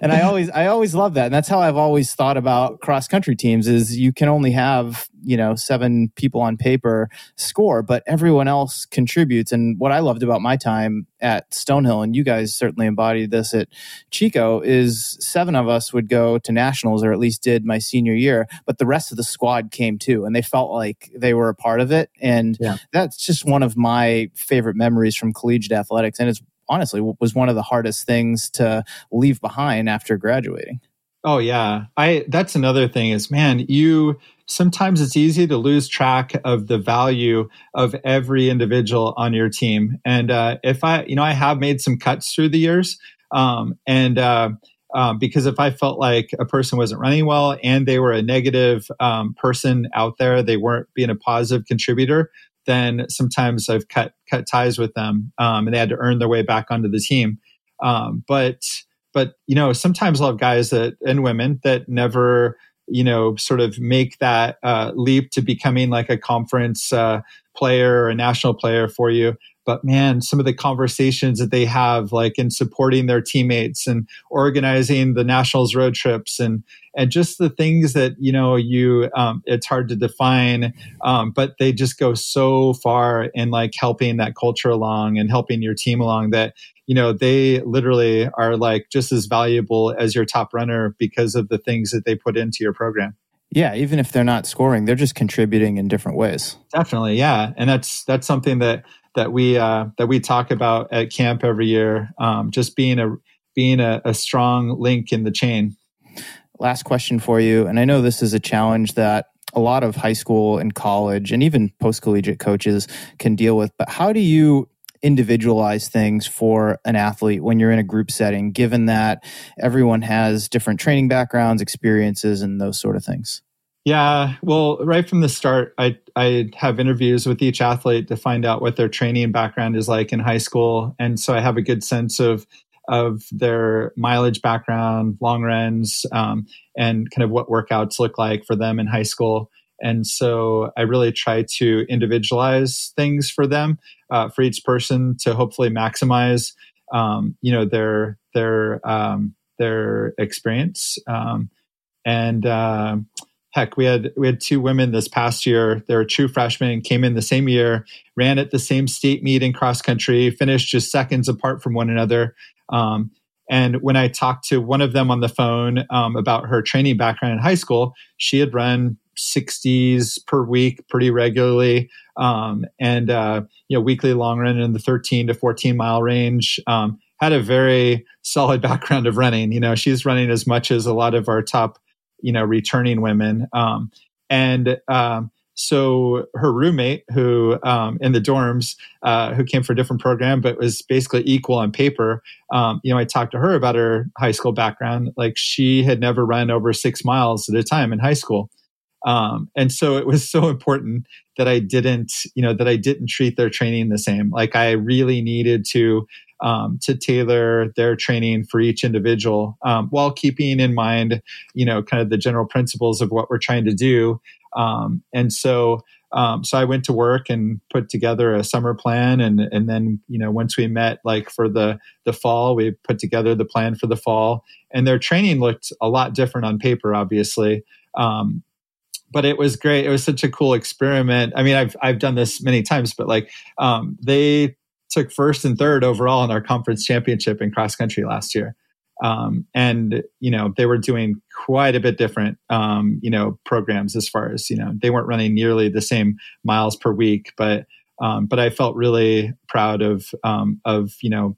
[SPEAKER 2] And I always I always love that. And that's how I've always thought about cross country teams is you can only have, you know, seven people on paper score, but everyone else contributes. And what I loved about my time at Stonehill, and you guys certainly embodied this at Chico, is seven of us would go to nationals or at least did my senior year, but the rest of the squad came too. And they felt like they were a part of it. And yeah. that's just one of my favorite memories from collegiate athletics. And it's honestly was one of the hardest things to leave behind after graduating.
[SPEAKER 1] Oh yeah. I that's another thing is man, you sometimes it's easy to lose track of the value of every individual on your team. And uh, if I, you know, I have made some cuts through the years, um, and uh, um, because if I felt like a person wasn't running well and they were a negative um, person out there, they weren't being a positive contributor, then sometimes I've cut cut ties with them, um, and they had to earn their way back onto the team. Um, but but you know, sometimes I'll have guys that and women that never you know sort of make that uh, leap to becoming like a conference uh, player or a national player for you but man, some of the conversations that they have, like in supporting their teammates and organizing the nationals road trips and and just the things that you know you um, it's hard to define, um, but they just go so far in like helping that culture along and helping your team along that you know they literally are like just as valuable as your top runner because of the things that they put into your program.
[SPEAKER 2] Yeah, even if they're not scoring, they're just contributing in different ways.
[SPEAKER 1] Definitely, yeah, and that's that's something that that we uh, that we talk about at camp every year. Um, just being a being a, a strong link in the chain.
[SPEAKER 2] Last question for you, and I know this is a challenge that a lot of high school and college and even post collegiate coaches can deal with. But how do you individualize things for an athlete when you're in a group setting, given that everyone has different training backgrounds, experiences, and those sort of things?
[SPEAKER 1] Yeah, well, right from the start, I I have interviews with each athlete to find out what their training background is like in high school, and so I have a good sense of of their mileage background, long runs, um, and kind of what workouts look like for them in high school. And so I really try to individualize things for them, uh, for each person to hopefully maximize, um, you know, their their um, their experience. Um, and uh, heck, we had we had two women this past year. They were true freshmen, came in the same year, ran at the same state meet in cross country, finished just seconds apart from one another. Um, and when I talked to one of them on the phone um, about her training background in high school, she had run 60s per week pretty regularly, um, and uh, you know weekly long run in the 13 to 14 mile range. Um, had a very solid background of running. You know, she's running as much as a lot of our top you know returning women um, and um, so her roommate who um, in the dorms uh, who came for a different program but was basically equal on paper um, you know i talked to her about her high school background like she had never run over six miles at a time in high school um, and so it was so important that i didn't you know that i didn't treat their training the same like i really needed to um, to tailor their training for each individual um, while keeping in mind, you know, kind of the general principles of what we're trying to do. Um, and so, um, so I went to work and put together a summer plan, and and then you know once we met like for the the fall, we put together the plan for the fall, and their training looked a lot different on paper, obviously. Um, but it was great. It was such a cool experiment. I mean, I've I've done this many times, but like um, they took first and third overall in our conference championship in cross country last year. Um, and you know they were doing quite a bit different um, you know programs as far as you know they weren't running nearly the same miles per week but um, but I felt really proud of um, of you know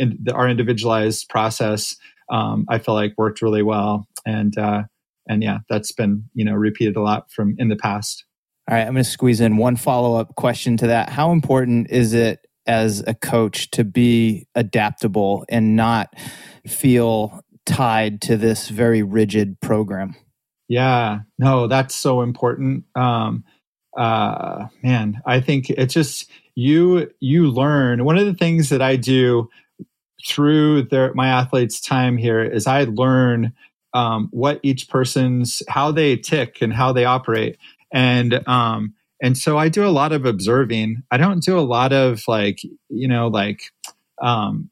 [SPEAKER 1] in the, our individualized process um, I felt like worked really well and uh, and yeah that's been you know repeated a lot from in the past
[SPEAKER 2] all right I'm going to squeeze in one follow up question to that how important is it as a coach to be adaptable and not feel tied to this very rigid program.
[SPEAKER 1] Yeah, no, that's so important. Um, uh, man, I think it's just you. You learn. One of the things that I do through their my athletes' time here is I learn um, what each person's how they tick and how they operate, and um, and so I do a lot of observing. I don't do a lot of like, you know, like um,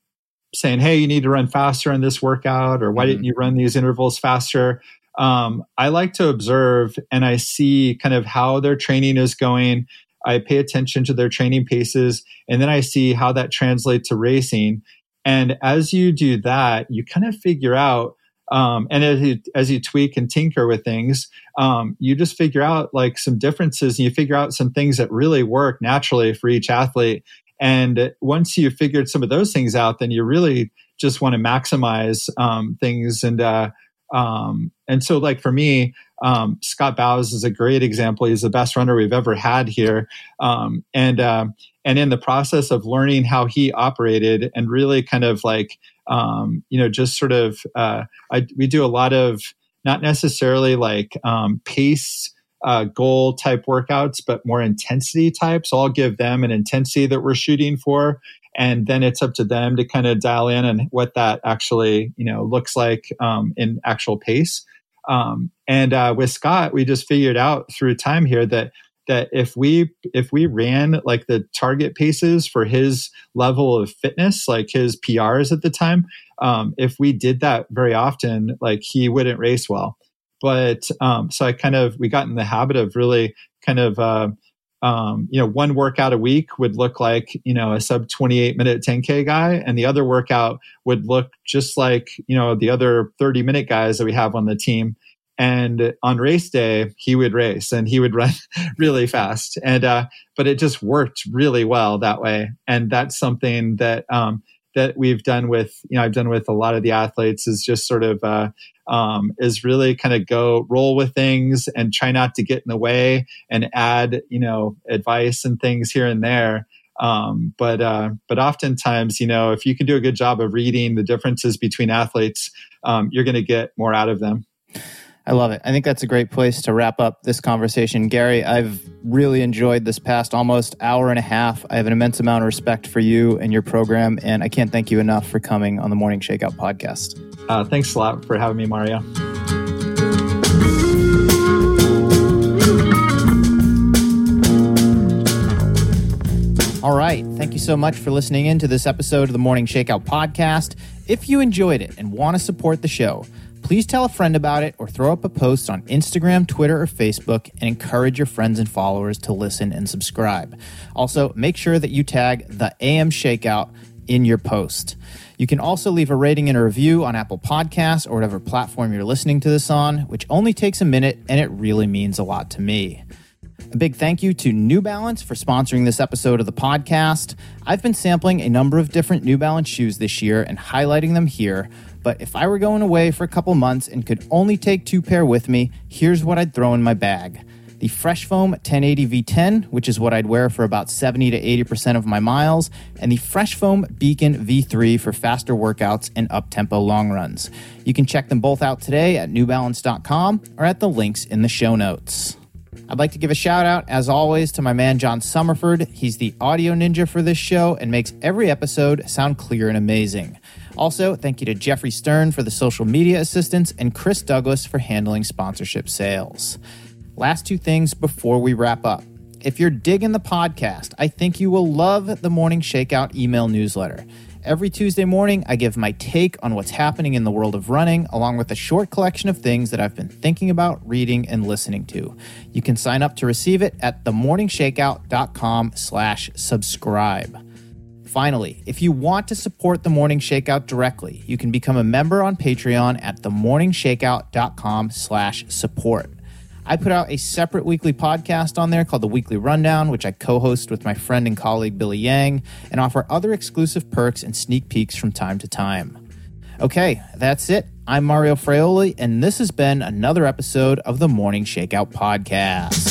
[SPEAKER 1] saying, hey, you need to run faster in this workout, or why mm-hmm. didn't you run these intervals faster? Um, I like to observe and I see kind of how their training is going. I pay attention to their training paces, and then I see how that translates to racing. And as you do that, you kind of figure out um, and as you, as you tweak and tinker with things, um, you just figure out like some differences and you figure out some things that really work naturally for each athlete. And once you've figured some of those things out, then you really just want to maximize um, things. And uh, um, and so, like for me, um, Scott Bauhs is a great example. He's the best runner we've ever had here. Um, and uh, and in the process of learning how he operated and really kind of like um, you know, just sort of, uh, I, we do a lot of not necessarily like um, pace uh, goal type workouts, but more intensity types. So I'll give them an intensity that we're shooting for. And then it's up to them to kind of dial in and what that actually, you know, looks like um, in actual pace. Um, and uh, with Scott, we just figured out through time here that that if we if we ran like the target paces for his level of fitness like his prs at the time um, if we did that very often like he wouldn't race well. But um, so i kind of we got in the habit of really kind of uh, um, you know one workout a week would look like you know a sub 28 minute 10k guy and the other workout would look just like you know the other 30 minute guys that we have on the team and on race day he would race and he would run really fast. And uh, but it just worked really well that way. And that's something that um, that we've done with you know i've done with a lot of the athletes is just sort of uh, um, is really kind of go roll with things and try not to get in the way and add you know advice and things here and there. Um, but uh, but oftentimes you know if you can do a good job of reading the differences between athletes um, you're going to get more out of them
[SPEAKER 2] I love it. I think that's a great place to wrap up this conversation. Gary, I've really enjoyed this past almost hour and a half. I have an immense amount of respect for you and your program, and I can't thank you enough for coming on the Morning Shakeout podcast.
[SPEAKER 1] Uh, thanks a lot for having me, Mario.
[SPEAKER 2] All right. Thank you so much for listening in to this episode of the Morning Shakeout podcast. If you enjoyed it and want to support the show, Please tell a friend about it or throw up a post on Instagram, Twitter, or Facebook and encourage your friends and followers to listen and subscribe. Also, make sure that you tag the AM Shakeout in your post. You can also leave a rating and a review on Apple Podcasts or whatever platform you're listening to this on, which only takes a minute and it really means a lot to me. A big thank you to New Balance for sponsoring this episode of the podcast. I've been sampling a number of different New Balance shoes this year and highlighting them here but if I were going away for a couple months and could only take two pair with me, here's what I'd throw in my bag. The Fresh Foam 1080 V10, which is what I'd wear for about 70 to 80% of my miles, and the Fresh Foam Beacon V3 for faster workouts and up-tempo long runs. You can check them both out today at newbalance.com or at the links in the show notes. I'd like to give a shout out, as always, to my man John Summerford. He's the audio ninja for this show and makes every episode sound clear and amazing. Also, thank you to Jeffrey Stern for the social media assistance and Chris Douglas for handling sponsorship sales. Last two things before we wrap up. If you're digging the podcast, I think you will love the Morning Shakeout email newsletter. Every Tuesday morning, I give my take on what's happening in the world of running, along with a short collection of things that I've been thinking about, reading, and listening to. You can sign up to receive it at themorningshakeout.com slash subscribe. Finally, if you want to support the Morning Shakeout directly, you can become a member on Patreon at themorningshakeout.com slash support. I put out a separate weekly podcast on there called The Weekly Rundown, which I co host with my friend and colleague Billy Yang, and offer other exclusive perks and sneak peeks from time to time. Okay, that's it. I'm Mario Fraioli, and this has been another episode of the Morning Shakeout Podcast.